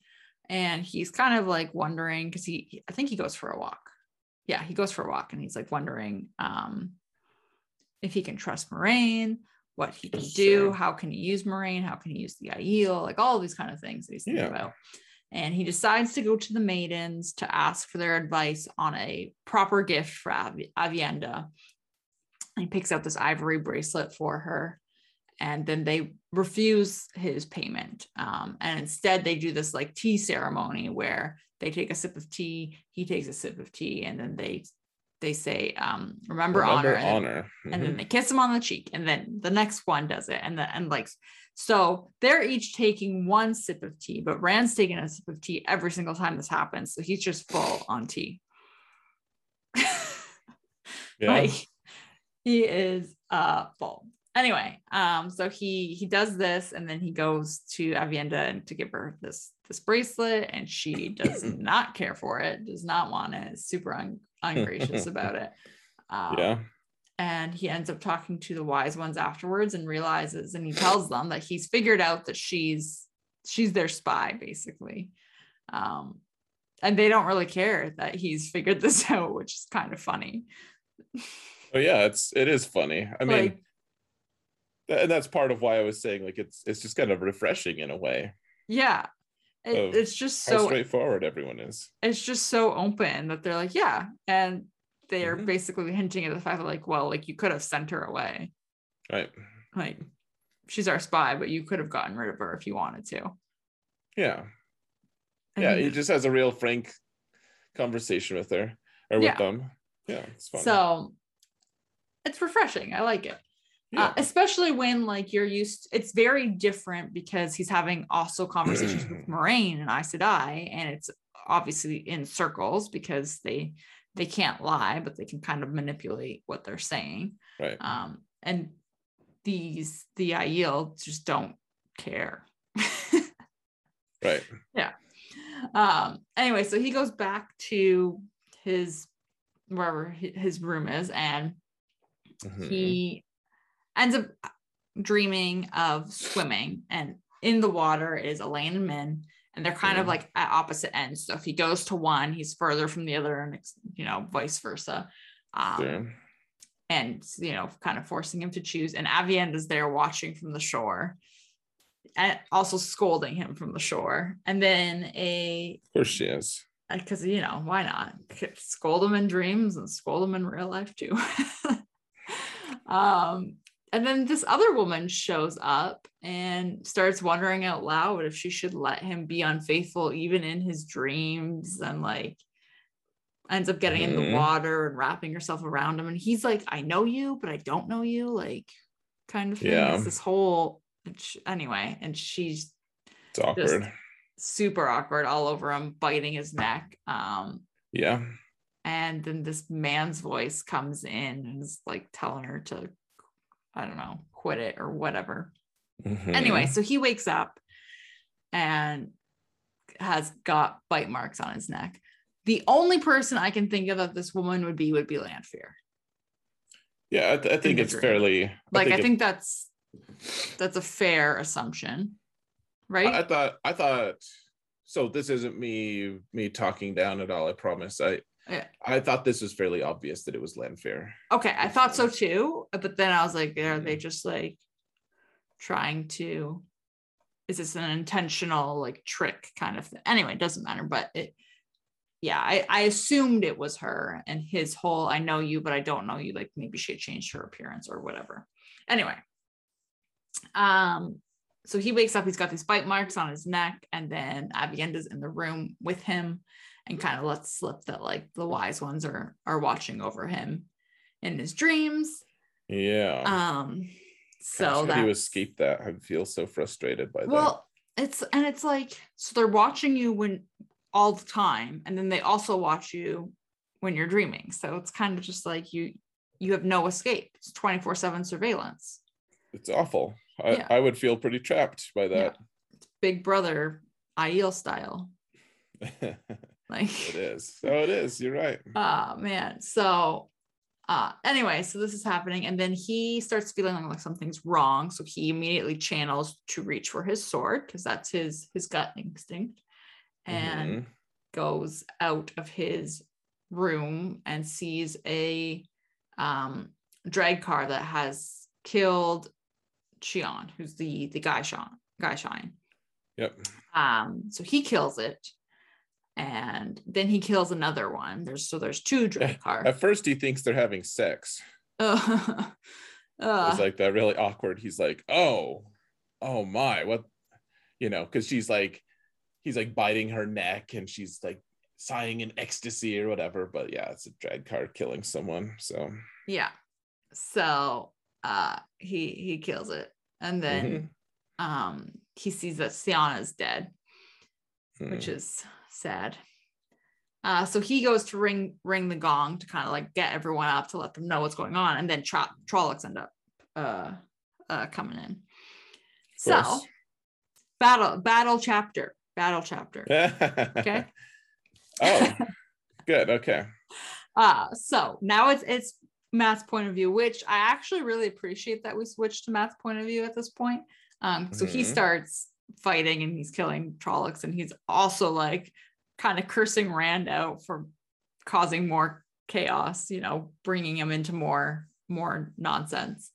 and he's kind of like wondering because he, I think he goes for a walk. Yeah, he goes for a walk, and he's like wondering um, if he can trust Moiraine, what he can do, Sure. how can he use Moiraine, how can he use the Aiel, like all these kind of things that he's thinking Yeah. about. And he decides to go to the maidens to ask for their advice on a proper gift for Avi- Aviendha. He picks out this ivory bracelet for her and then they refuse his payment um, and instead they do this like tea ceremony where they take a sip of tea he takes a sip of tea and then they they say um, remember, honor, and, then- honor. and then they kiss him on the cheek and then the next one does it and the and like so they're each taking one sip of tea but rand's taking a sip of tea every single time this happens so he's just full on tea yeah. like he is uh full anyway um so he he does this and then he goes to aviendha to give her this this bracelet and she does not care for it does not want it is super un- ungracious about it um, yeah. and he ends up talking to the wise ones afterwards and realizes and he tells them that he's figured out that she's she's their spy basically um and they don't really care that he's figured this out which is kind of funny Oh yeah, it's it is funny. I mean, like and that's part of why I was saying like it's it's just kind of refreshing in a way. Yeah. It, it's just so straightforward everyone is. it's just so open that they're like, yeah. And they're Mhm. basically hinting at the fact that like, well, like you could have sent her away. Right. Like she's our spy, but you could have gotten rid of her if you wanted to. Yeah. I Yeah. He just has a real frank conversation with her or with Yeah. them. Yeah, it's fun. so it's refreshing. I like it. Yeah. uh, especially when like you're used it's very different because he's having also conversations with Moiraine and Aes Sedai, and it's obviously in circles because they they can't lie but they can kind of manipulate what they're saying right. um and these the Aiel just don't care right. Yeah um anyway so he goes back to his wherever his room is and Mhm. he ends up dreaming of swimming and in the water is Elayne and Min and they're kind of Mhm. like at opposite ends so if he goes to one he's further from the other and it's you know vice versa um, Sure. and you know kind of forcing him to choose and Aviend is there watching from the shore and also scolding him from the shore and then a Of course she is. because you know why not scold them in dreams and scold them in real life too um and then this other woman shows up and starts wondering out loud if she should let him be unfaithful even in his dreams and like ends up getting in the Mhm. water and wrapping herself around him and he's like i know you but i don't know you like kind of thing Yeah. it's this whole anyway and she's It's awkward. super awkward all over him biting his neck um yeah. and then this man's voice comes in and is like telling her to i don't know quit it or whatever Mhm. anyway so he wakes up and has got bite marks on his neck the only person i can think of that this woman would be would be lanfear Yeah, I, th- I think it's fairly. like i it- think that's that's a fair assumption right I, I thought I thought so this isn't me me talking down at all, I promise. I Yeah. I thought this was fairly obvious that it was Lanfear. okay i thought so too but then i was like are they just like trying to is this an intentional like trick kind of thing anyway it doesn't matter but it yeah I, I assumed it was her and his whole i know you but i don't know you like maybe she had changed her appearance or whatever anyway um so he wakes up he's got these bite marks on his neck and then aviendha's in the room with him and kind of lets slip that like the wise ones are are watching over him in his dreams Yeah. um so how do that you escape that? I feel so frustrated by that. well it's and it's like so they're watching you when all the time and then they also watch you when you're dreaming so it's kind of just like you you have no escape it's 24 7 surveillance It's awful. I, Yeah. I would feel pretty trapped by that. big brother Aiel style it like is. So it is. You're right. oh man so uh anyway so this is happening and then he starts feeling like, like something's wrong so he immediately channels to reach for his sword because that's his his gut instinct and Mhm. goes out of his room and sees a um Draghkar that has killed Chion, who's the the guy Sean guy shine Yep. um so he kills it and then he kills another one there's so there's two Draghkars At first, he thinks they're having sex. uh, It's like that really awkward. He's like, oh, oh my, what, you know, because she's like, he's like biting her neck and she's like sighing in ecstasy or whatever. But yeah, it's a Draghkar killing someone. So yeah so uh he he kills it and then Mhm. um he sees that Sienna's dead which Hmm. is sad. Uh, so he goes to ring ring the gong to kind of like get everyone up to let them know what's going on, and then Tro- Trollocs end up uh, uh, coming in. So battle battle chapter battle chapter. okay. oh, good. Okay. Uh, so now it's it's Mat's point of view, which I actually really appreciate that we switched to Mat's point of view at this point. Um, so he Mhm. starts fighting and he's killing Trollocs, and he's also like kind of cursing Rand out for causing more chaos, you know, bringing him into more more nonsense.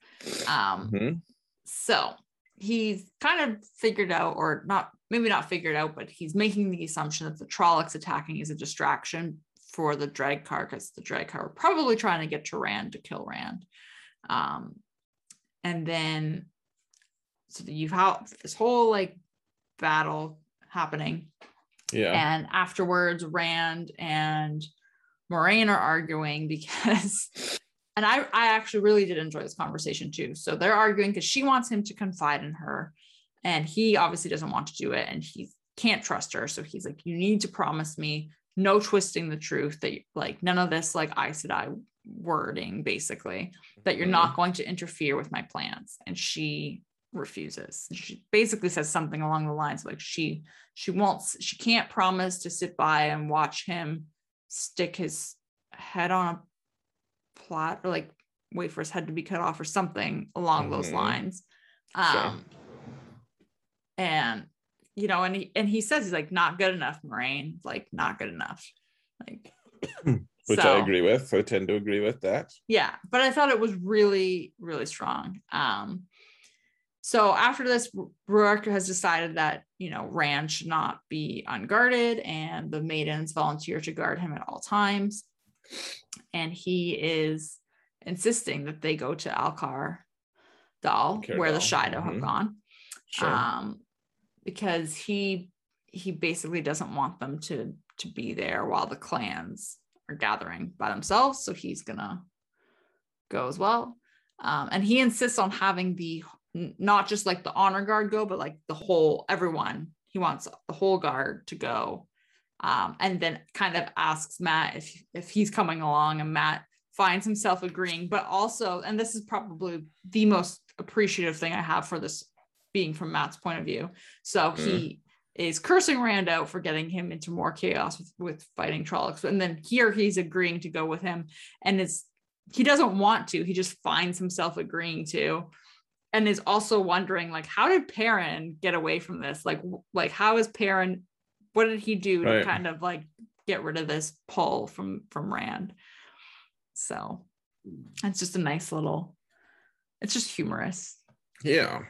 Um, Mhm. so he's kind of figured out, or not, maybe not figured out, but he's making the assumption that the Trollocs attacking is a distraction for the Draghkar because the Draghkar were probably trying to get to Rand to kill Rand. Um, and then so you've had this whole like battle happening. Yeah. And afterwards, Rand and Moiraine are arguing because, and I, I actually really did enjoy this conversation too. So they're arguing because she wants him to confide in her, and he obviously doesn't want to do it, and he can't trust her. So he's like, "You need to promise me no twisting the truth. That like none of this like I said I wording, basically, that you're mm-hmm. not going to interfere with my plans." And she refuses. She basically says something along the lines like she she won't she can't promise to sit by and watch him stick his head on a plot or like wait for his head to be cut off or something along mm-hmm. those lines. Um sure. and you know, and he and he says he's like not good enough, Moiraine, like not good enough. Like which so, I agree with. I tend to agree with that. Yeah, but I thought it was really, really strong. Um, so after this, Rhuarc has decided that, you know, Rand should not be unguarded and the maidens volunteer to guard him at all times. And he is insisting that they go to Alcair Dal, where the Shaido mm-hmm. have gone. Sure. Um, because he he basically doesn't want them to to be there while the clans are gathering by themselves. So he's gonna go as well. Um, and he insists on having the not just like the honor guard go, but like the whole everyone. He wants the whole guard to go. Um, and then kind of asks Mat if if he's coming along, and Mat finds himself agreeing. But also, and this is probably the most appreciative thing I have for this being from Mat's point of view. So mm. he is cursing Rand out for getting him into more chaos with, with fighting Trollocs. And then here he's agreeing to go with him. And it's he doesn't want to, he just finds himself agreeing to and is also wondering like how did Perrin get away from this? Like like how is Perrin what did he do right. to kind of like get rid of this pull from from Rand? So it's just a nice little it's just humorous. Yeah.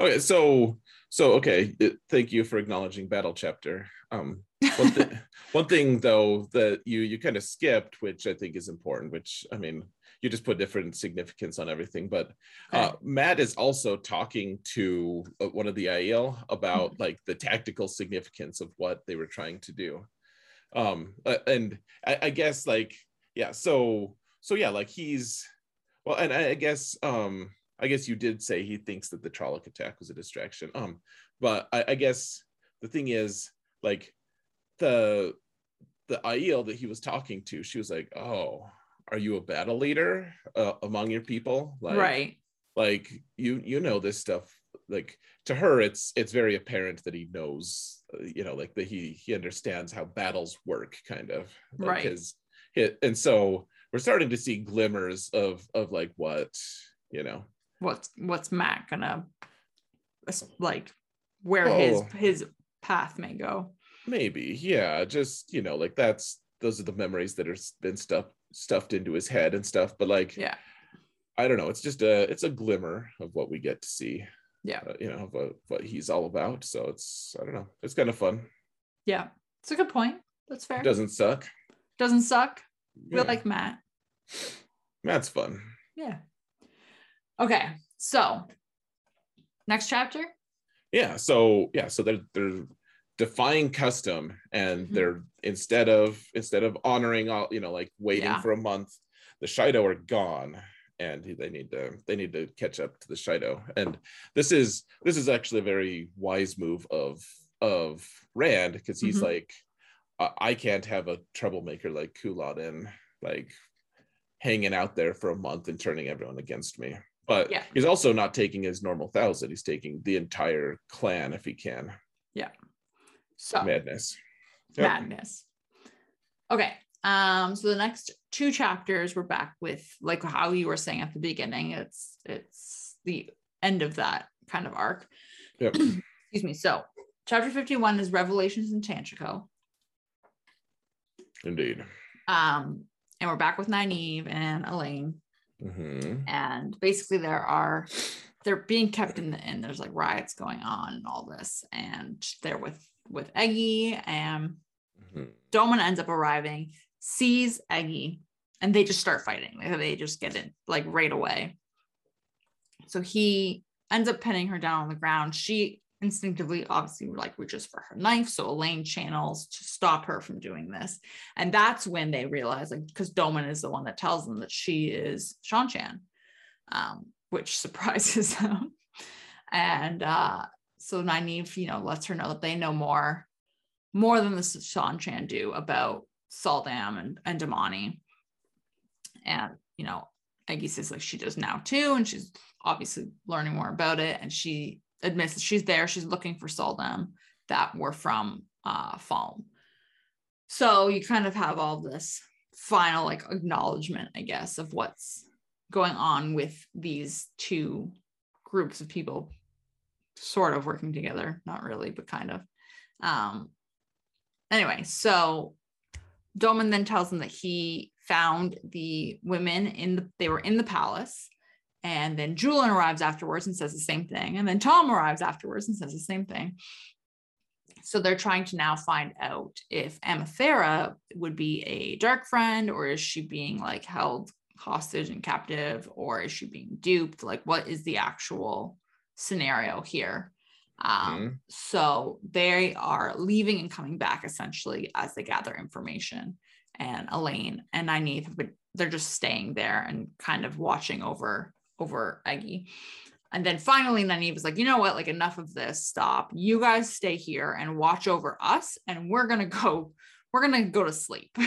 Okay, so so okay, thank you for acknowledging battle chapter. Um one, th- one thing though that you you kind of skipped which I think is important which I mean you just put different significance on everything. But uh, Mat is also talking to uh, one of the Aiel about mm-hmm. like the tactical significance of what they were trying to do. Um, uh, and I, I guess like yeah, so so yeah, like he's well, and I, I guess um, I guess you did say he thinks that the Trolloc attack was a distraction. Um, but I, I guess the thing is like the the Aiel that he was talking to, she was like, "Oh, are you a battle leader uh, among your people? Like right. like you you know this stuff. Like to her it's it's very apparent that he knows uh, you know like that he he understands how battles work kind of like right. his, his and so we're starting to see glimmers of of like what you know. What's what's Mat gonna like where oh, his his path may go. Maybe yeah just you know like that's those are the memories that are been stuffed stuffed into his head and stuff but like yeah. I don't know it's just a it's a glimmer of what we get to see yeah. uh, you know what, what he's all about so it's i don't know it's kind of fun. Yeah it's a good point that's fair. It doesn't suck. Doesn't suck? Yeah. we like mat. Mat's fun. Yeah. Okay so next chapter? Yeah so yeah so they're they're defying custom and mm-hmm. they're instead of instead of honoring all you know like waiting yeah. for a month the Shaido are gone and they need to they need to catch up to the Shaido and this is this is actually a very wise move of of Rand because he's mm-hmm. like I can't have a troublemaker like Couladin like hanging out there for a month and turning everyone against me but yeah. he's also not taking his normal thousand he's taking the entire clan if he can yeah so madness. Yep. Madness. Okay. Um, so the next two chapters we're back with like how you were saying at the beginning. It's it's the end of that kind of arc. Yep. Excuse me. So chapter 51 is Revelations in Tanchico. Indeed. Um, and we're back with Nynaeve and Elayne. Mm-hmm. And basically there are they're being kept in the inn. There's like riots going on and all this, and they're with with Eggy and Mhm. Domon ends up arriving, sees Eggy, and they just start fighting. Like, They just get it like right away. So he ends up pinning her down on the ground. She instinctively, obviously, like reaches for her knife. So Elayne channels to stop her from doing this. And that's when they realize, like, because Domon is the one that tells them that she is Seanchan, um, which surprises them. And uh, so Nynaeve, you know, lets her know that they know more, more than the Seanchan do about sul'dam and, and damane. And, you know, Eggy says like she does now too, and she's obviously learning more about it. And she admits that she's there, she's looking for sul'dam that were from uh Falme. So you kind of have all this final like acknowledgement, I guess, of what's going on with these two groups of people sort of working together, not really, but kind of. Um anyway, so Domon then tells them that he found the women in the they were in the palace. And then Juilin arrives afterwards and says the same thing. And then Tom arrives afterwards and says the same thing. So they're trying to now find out if Amathera would be a dark friend or is she being like held hostage and captive or is she being duped? Like, what is the actual scenario here? Um, Mhm. So they are leaving and coming back essentially as they gather information. And Elayne and Nynaeve have been, they're just staying there and kind of watching over over Eggy. And then finally, Nynaeve is like, you know what? Like, enough of this. Stop. You guys stay here and watch over us, and we're gonna go. We're gonna go to sleep.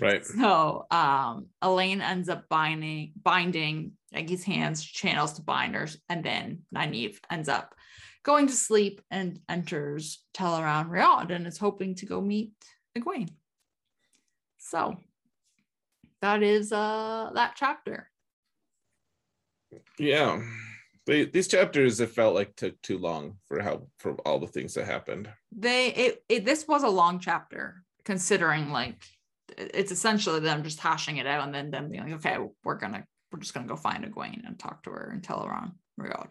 Right. So um, Elayne ends up binding binding Eggy's hands, channels to binders, and then Nynaeve ends up going to sleep and enters Tel'aran'rhiod and is hoping to go meet Egwene. So that is uh that chapter. Yeah. They, these chapters it felt like took too long for how for all the things that happened. They it, it this was a long chapter considering like it's essentially them just hashing it out and then them being like, okay, we're gonna we're just gonna go find Egwene and talk to her and Teleron Riad.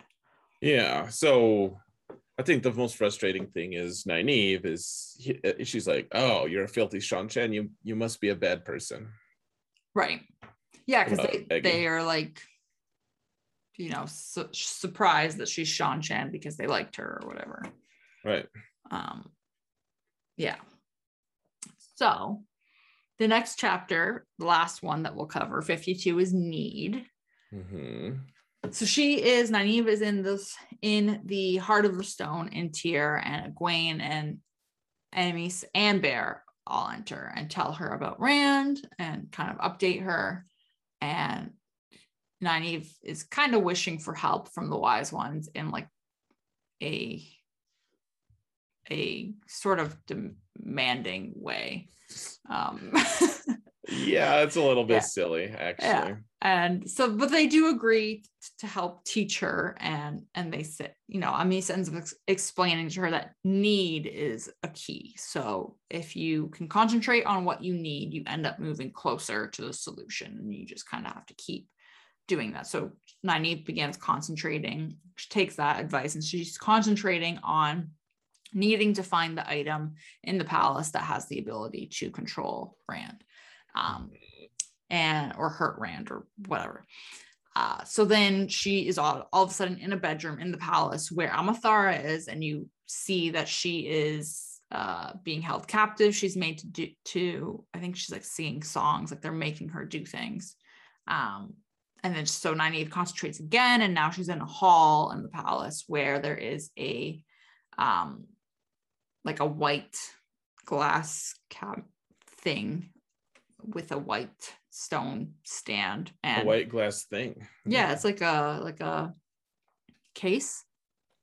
Yeah. So I think the most frustrating thing is Nynaeve is he, uh, she's like, "Oh, you're a filthy Seanchan. You you must be a bad person." Right. Yeah, because they, they are like, you know, su- surprised that she's Seanchan because they liked her or whatever. Right. Um, yeah. So the next chapter, the last one that we'll cover, 52, is need. hmm So she is Nynaeve is in this in the heart of the stone in Tyr, and Egwene and Amys and Bair all enter and tell her about Rand and kind of update her. And Nynaeve is kind of wishing for help from the wise ones in like a a sort of demanding way. Um Yeah, it's a little bit Yeah. silly, actually. Yeah. and so but they do agree to help teach her and and they say you know Amys ends up ex- explaining to her that need is a key so if you can concentrate on what you need you end up moving closer to the solution and you just kind of have to keep doing that so Nynaeve begins concentrating she takes that advice and she's concentrating on needing to find the item in the palace that has the ability to control Rand um, and or hurt Rand or whatever. Uh, so then she is all, all of a sudden in a bedroom in the palace where Amathera is, and you see that she is uh, being held captive. She's made to do to, I think she's like singing songs, like they're making her do things. Um, and then so Nynaeve concentrates again, and now she's in a hall in the palace where there is a um like a white glass cab thing with a white stone stand and A white glass thing. yeah it's like a like a case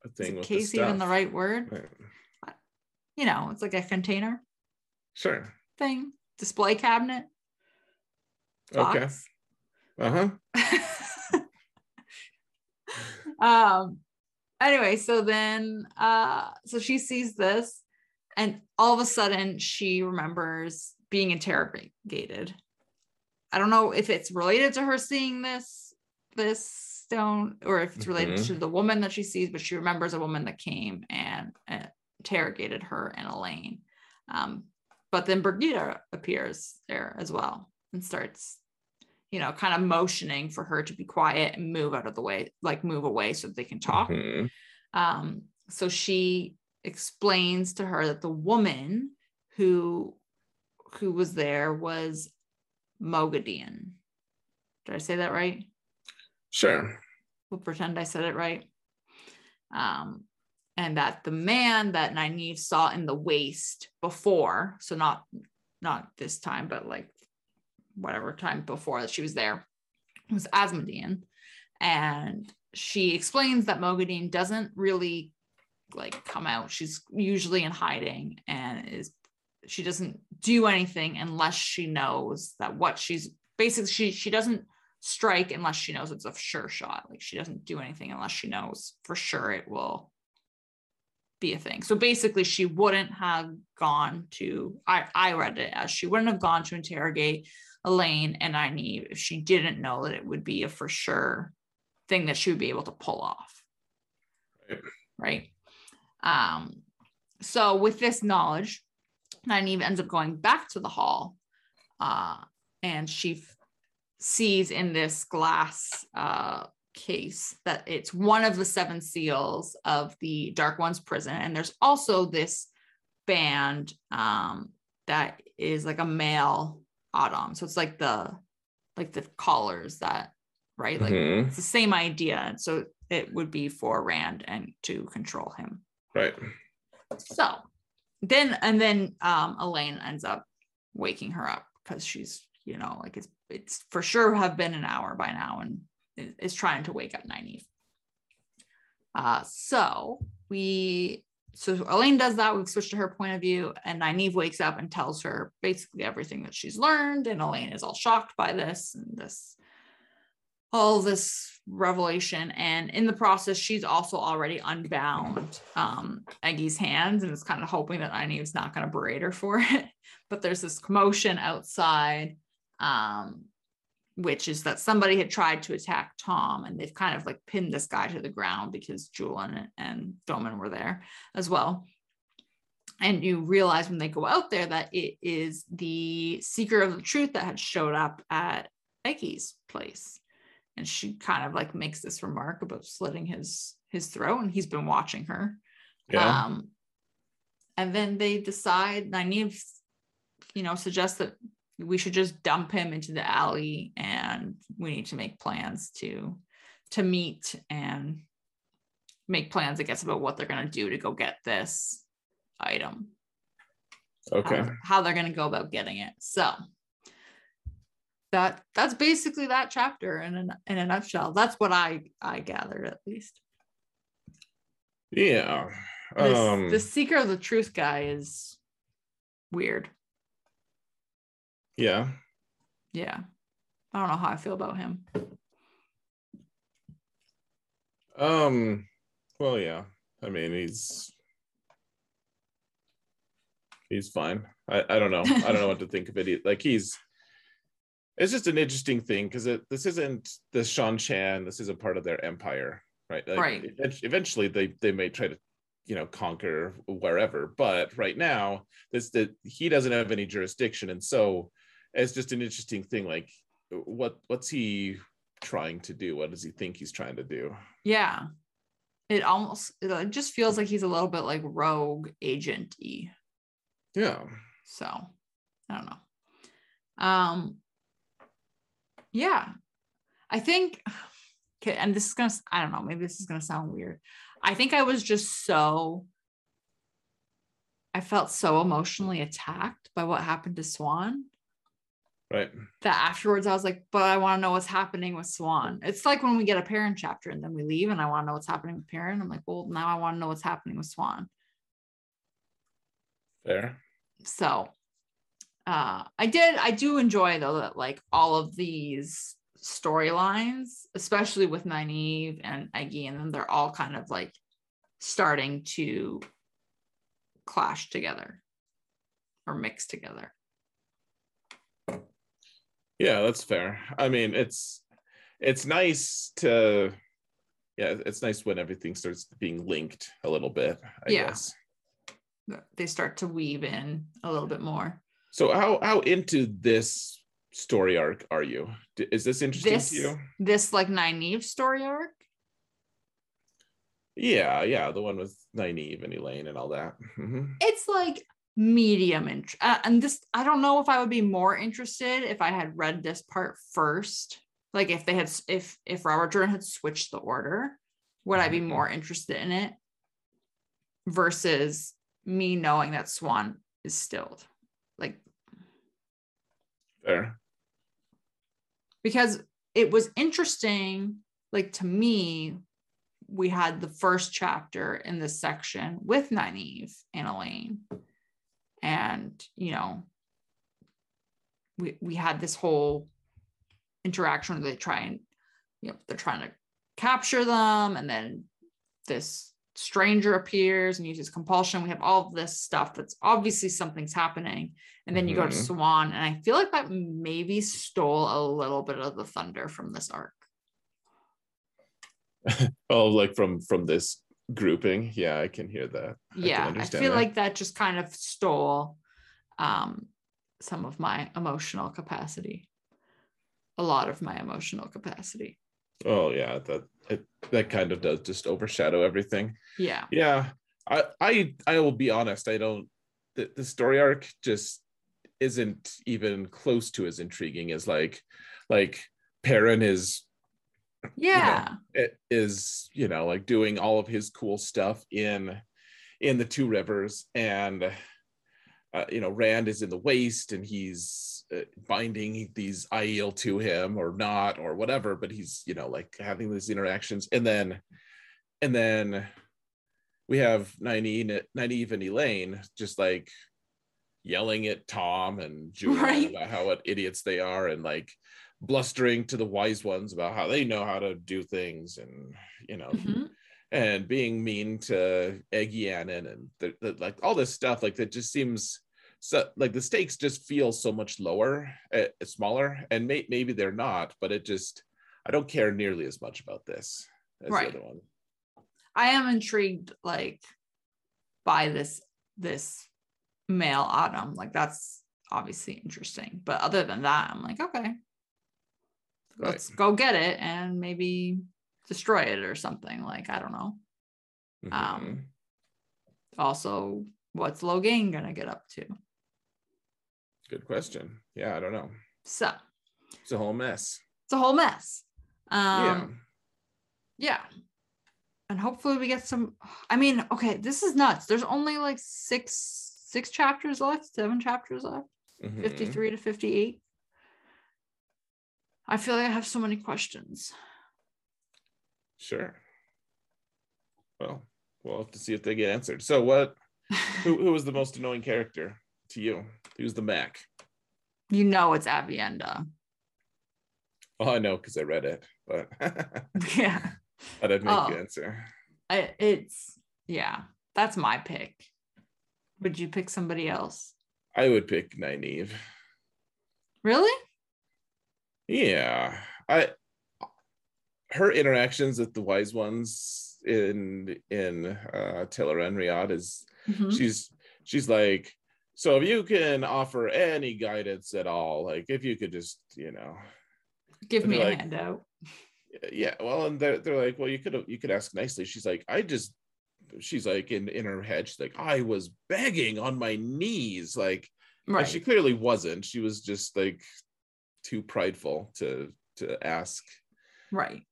a thing case the even the right word Right. you know it's like a container Sure. thing display cabinet Okay. box. Uh huh. um anyway so then uh so she sees this and all of a sudden she remembers being interrogated i don't know if it's related to her seeing this this don't, or if it's related Mhm. to the woman that she sees, but she remembers a woman that came and uh, interrogated her and Elayne. Um, but then Birgitte appears there as well and starts, you know, kind of motioning for her to be quiet and move out of the way, like move away so that they can talk. Mhm. Um, so she explains to her that the woman who who was there was Moghedien. Did I say that right? Sure. We'll pretend I said it right. Um, and that the man that Nynaeve saw in the waste before, so not not this time, but like whatever time before that she was there, was Asmodean. And she explains that Moghedien doesn't really like come out. She's usually in hiding and is she doesn't do anything unless she knows that what she's basically she she doesn't strike unless she knows it's a sure shot. Like she doesn't do anything unless she knows for sure it will be a thing. So basically she wouldn't have gone to I I read it as she wouldn't have gone to interrogate Elayne and Nynaeve if she didn't know that it would be a for sure thing that she would be able to pull off. Right. Right. Um, so with this knowledge, Nynaeve ends up going back to the hall uh, and she f- sees in this glass uh, case that it's one of the seven seals of the Dark One's prison. And there's also this band um, that is like a male a'dam. So it's like the like the collars that right like Mhm. it's the same idea. So it would be for Rand and to control him. Right. So then and then um Elayne ends up waking her up because she's, you know, like it's it's for sure have been an hour by now and is, is trying to wake up Nynaeve. Uh so we so Elayne does that. We switch to her point of view, and Nynaeve wakes up and tells her basically everything that she's learned. And Elayne is all shocked by this and this all this revelation and in the process she's also already unbound um hands and is kind of hoping that Nynaeve's not going to berate her for it but there's this commotion outside um which is that somebody had tried to attack Tom and they've kind of like pinned this guy to the ground because Juilin and Domon were there as well. And you realize when they go out there that it is the seeker of the truth that had showed up at Eggy's place. And she kind of like makes this remark about slitting his his throat and he's been watching her. Yeah. um and then they decide Nynaeve you know suggests that we should just dump him into the alley and we need to make plans to to meet and make plans i guess about what they're going to do to go get this item okay. how, how they're going to go about getting it so that that's basically that chapter in a, in a nutshell that's what i i gathered at least Yeah. this, Um, the seeker of the truth guy is weird yeah. yeah i don't know how i feel about him Um. Well, yeah. I mean, he's he's fine. I, I don't know. I don't know what to think of it. Like he's it's just an interesting thing because this isn't the Seanchan. This isn't part of their empire, right? Like, Right. Eventually, they they may try to you know conquer wherever, but right now, this that he doesn't have any jurisdiction, and so it's just an interesting thing. Like, what what's he trying to do? What does he think he's trying to do? yeah it almost it just feels like he's a little bit like rogue agent y Yeah. so i don't know um yeah i think okay and this is gonna i don't know maybe this is gonna sound weird i think i was just so i felt so emotionally attacked by what happened to Siuan Right. that afterwards I was like, but I want to know what's happening with Siuan. It's like when we get a Perrin chapter and then we leave and I want to know what's happening with Perrin. I'm like, well, now I want to know what's happening with Siuan. Fair. So uh I did I do enjoy though that like all of these storylines, especially with Nynaeve and Eggy, and then they're all kind of like starting to clash together or mix together. Yeah, that's fair. I mean, it's it's nice to yeah, it's nice when everything starts being linked a little bit. I Yeah. guess. They start to weave in a little bit more. So how how into this story arc are you? Is this interesting This to you? this like Nynaeve story arc. Yeah, yeah, the one with Nynaeve and Elayne and all that. Mhm. It's like medium int- uh, and this I don't know if I would be more interested if I had read this part first. Like if they had if if Robert Jordan had switched the order, would I be Mhm. more interested in it versus me knowing that Siuan is stilled? Like Fair. because it was interesting like to me we had the first chapter in this section with Nynaeve and Elayne and you know we we had this whole interaction where they try and you know they're trying to capture them and then this stranger appears and uses compulsion. We have all this stuff that's obviously something's happening. And then you go to Mhm. Siuan and i feel like that maybe stole a little bit of the thunder from this arc. Oh, like from from this grouping. Yeah, I can hear that. Yeah i understand feel that. like that just kind of stole um some of my emotional capacity a lot of my emotional capacity Oh yeah, that it, that kind of does just overshadow everything. yeah Yeah, I I I will be honest. I don't. The, the story arc just isn't even close to as intriguing as like like Perrin is yeah it is you know like doing all of his cool stuff in in the two rivers and uh, you know rand is in the waste and he's uh, binding these aiel to him or not or whatever but he's you know like having these interactions and then and then we have Nynaeve, Nynaeve and Elayne just like yelling at Tom and Juilin Right. about how what idiots they are and like blustering to the wise ones about how they know how to do things and you know Mhm. and being mean to Egeanin and the, the, like all this stuff like that just seems so like the stakes just feel so much lower uh, smaller and may, maybe they're not but it just I don't care nearly as much about this as Right. the other one I am intrigued like by this this male a'dam. Like that's obviously interesting. But other than that, I'm like, okay. Let's go get it and maybe destroy it or something. Like, I don't know. Mhm. Um Also, what's Logain gonna get up to? good question yeah I don't know So it's a whole mess it's a whole mess. yeah Um yeah. And hopefully we get some I mean, okay, this is nuts. There's only like six six chapters left, seven chapters left. Mhm. 53 to 58. I feel like I have so many questions. Sure. Well, we'll have to see if they get answered. So, what? Who, who was the most annoying character to you? Who's the Mac? you know it's Aviendha. Oh, I know because I read it, but Yeah. but I'd make Oh. answer. I, it's yeah, that's my pick. Would you pick somebody else? I would pick Nynaeve. Really? Yeah, I. Her interactions with the wise ones in in uh, Tel'aran'rhiod is Mhm. she's she's like so if you can offer any guidance at all like if you could just you know Give me be a like- handout. yeah well and they're, they're like well you could you could ask nicely she's like i just she's like in in her head she's like i was begging on my knees like Right. she clearly wasn't she was just like too prideful to to ask right.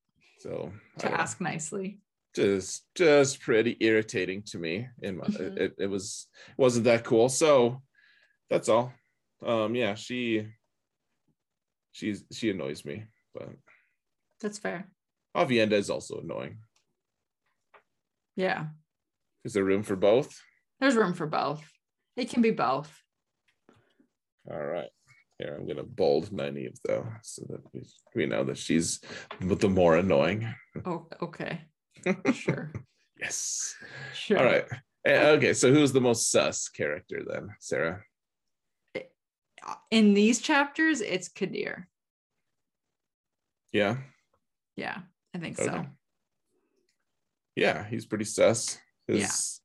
so To ask nicely. just just pretty irritating to me in my Mhm. it, it was wasn't that cool so that's all um yeah she she's she annoys me but That's fair. aviendha is also annoying Yeah. is there room for both There's room for both. It can be both. all right here i'm gonna bold Nynaeve though so that we, we know that she's the more annoying Oh, okay. Sure. yes Sure. all right Eh, okay so who's the most sus character then sarah In these chapters, it's Kadere. yeah Yeah, I think Okay. so. Yeah, he's pretty sus. His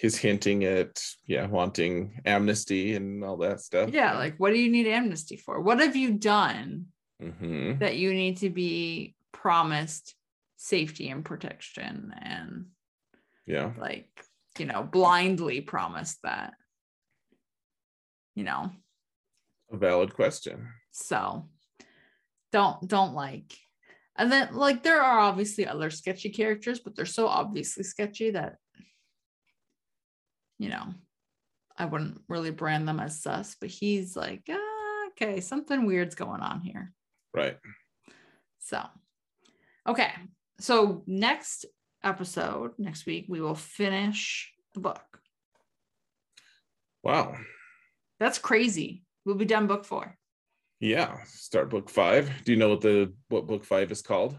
his hinting at yeah wanting amnesty and all that stuff. Yeah, like what do you need amnesty for? What have you done hmm that you need to be promised safety and protection and yeah, like you know blindly promised that you know a valid question. so don't don't like and then like there are obviously other sketchy characters but they're so obviously sketchy that you know i wouldn't really brand them as sus but he's like ah, okay something weird's going on here Right. so okay so next episode next week we will finish the book Wow. that's crazy we'll be done book four Yeah. Start book five. Do you know what the what book five is called?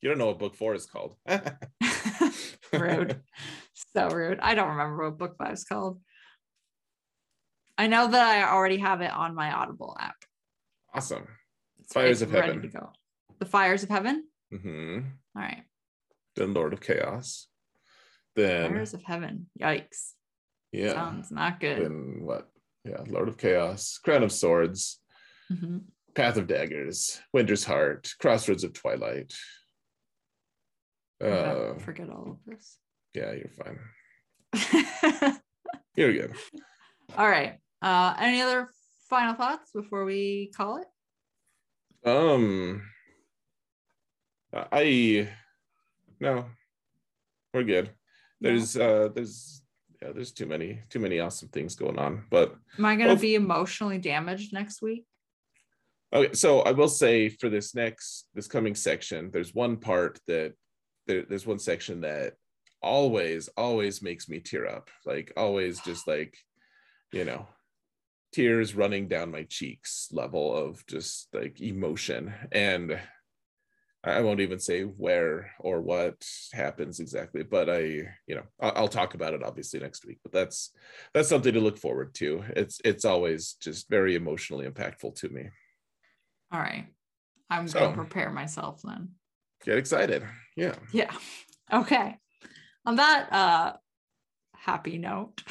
You don't know what book four is called. rude so rude i don't remember what book five is called i know that i already have it on my audible app awesome. It's Fires it's of Heaven. to go the fires of heaven Mm-hmm. all right Then Lord of Chaos. Then fires of heaven yikes yeah. sounds not good Then what? Yeah, Lord of Chaos, Crown of Swords, Mhm. Path of Daggers, Winter's Heart, Crossroads of Twilight. Uh, forget all of this yeah, you're fine. You're good. all right uh any other final thoughts before we call it Um, I no, we're good. There's uh, there's yeah, there's too many too many awesome things going on. But am i going to Oh. be emotionally damaged next week okay, so I will say for this next this coming section, there's one part that there, there's one section that always always makes me tear up. Like always, just like you know, tears running down my cheeks level of just like emotion and I won't even say where or what happens exactly, but I, you know, I'll, talk about it obviously next week. But that's that's something to look forward to. It's it's always just very emotionally impactful to me. all right i'm So- going to prepare myself then Get excited, yeah. Yeah. Okay. On that uh happy note.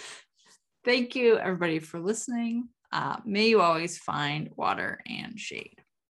Thank you everybody for listening. Uh may you always find water and shade.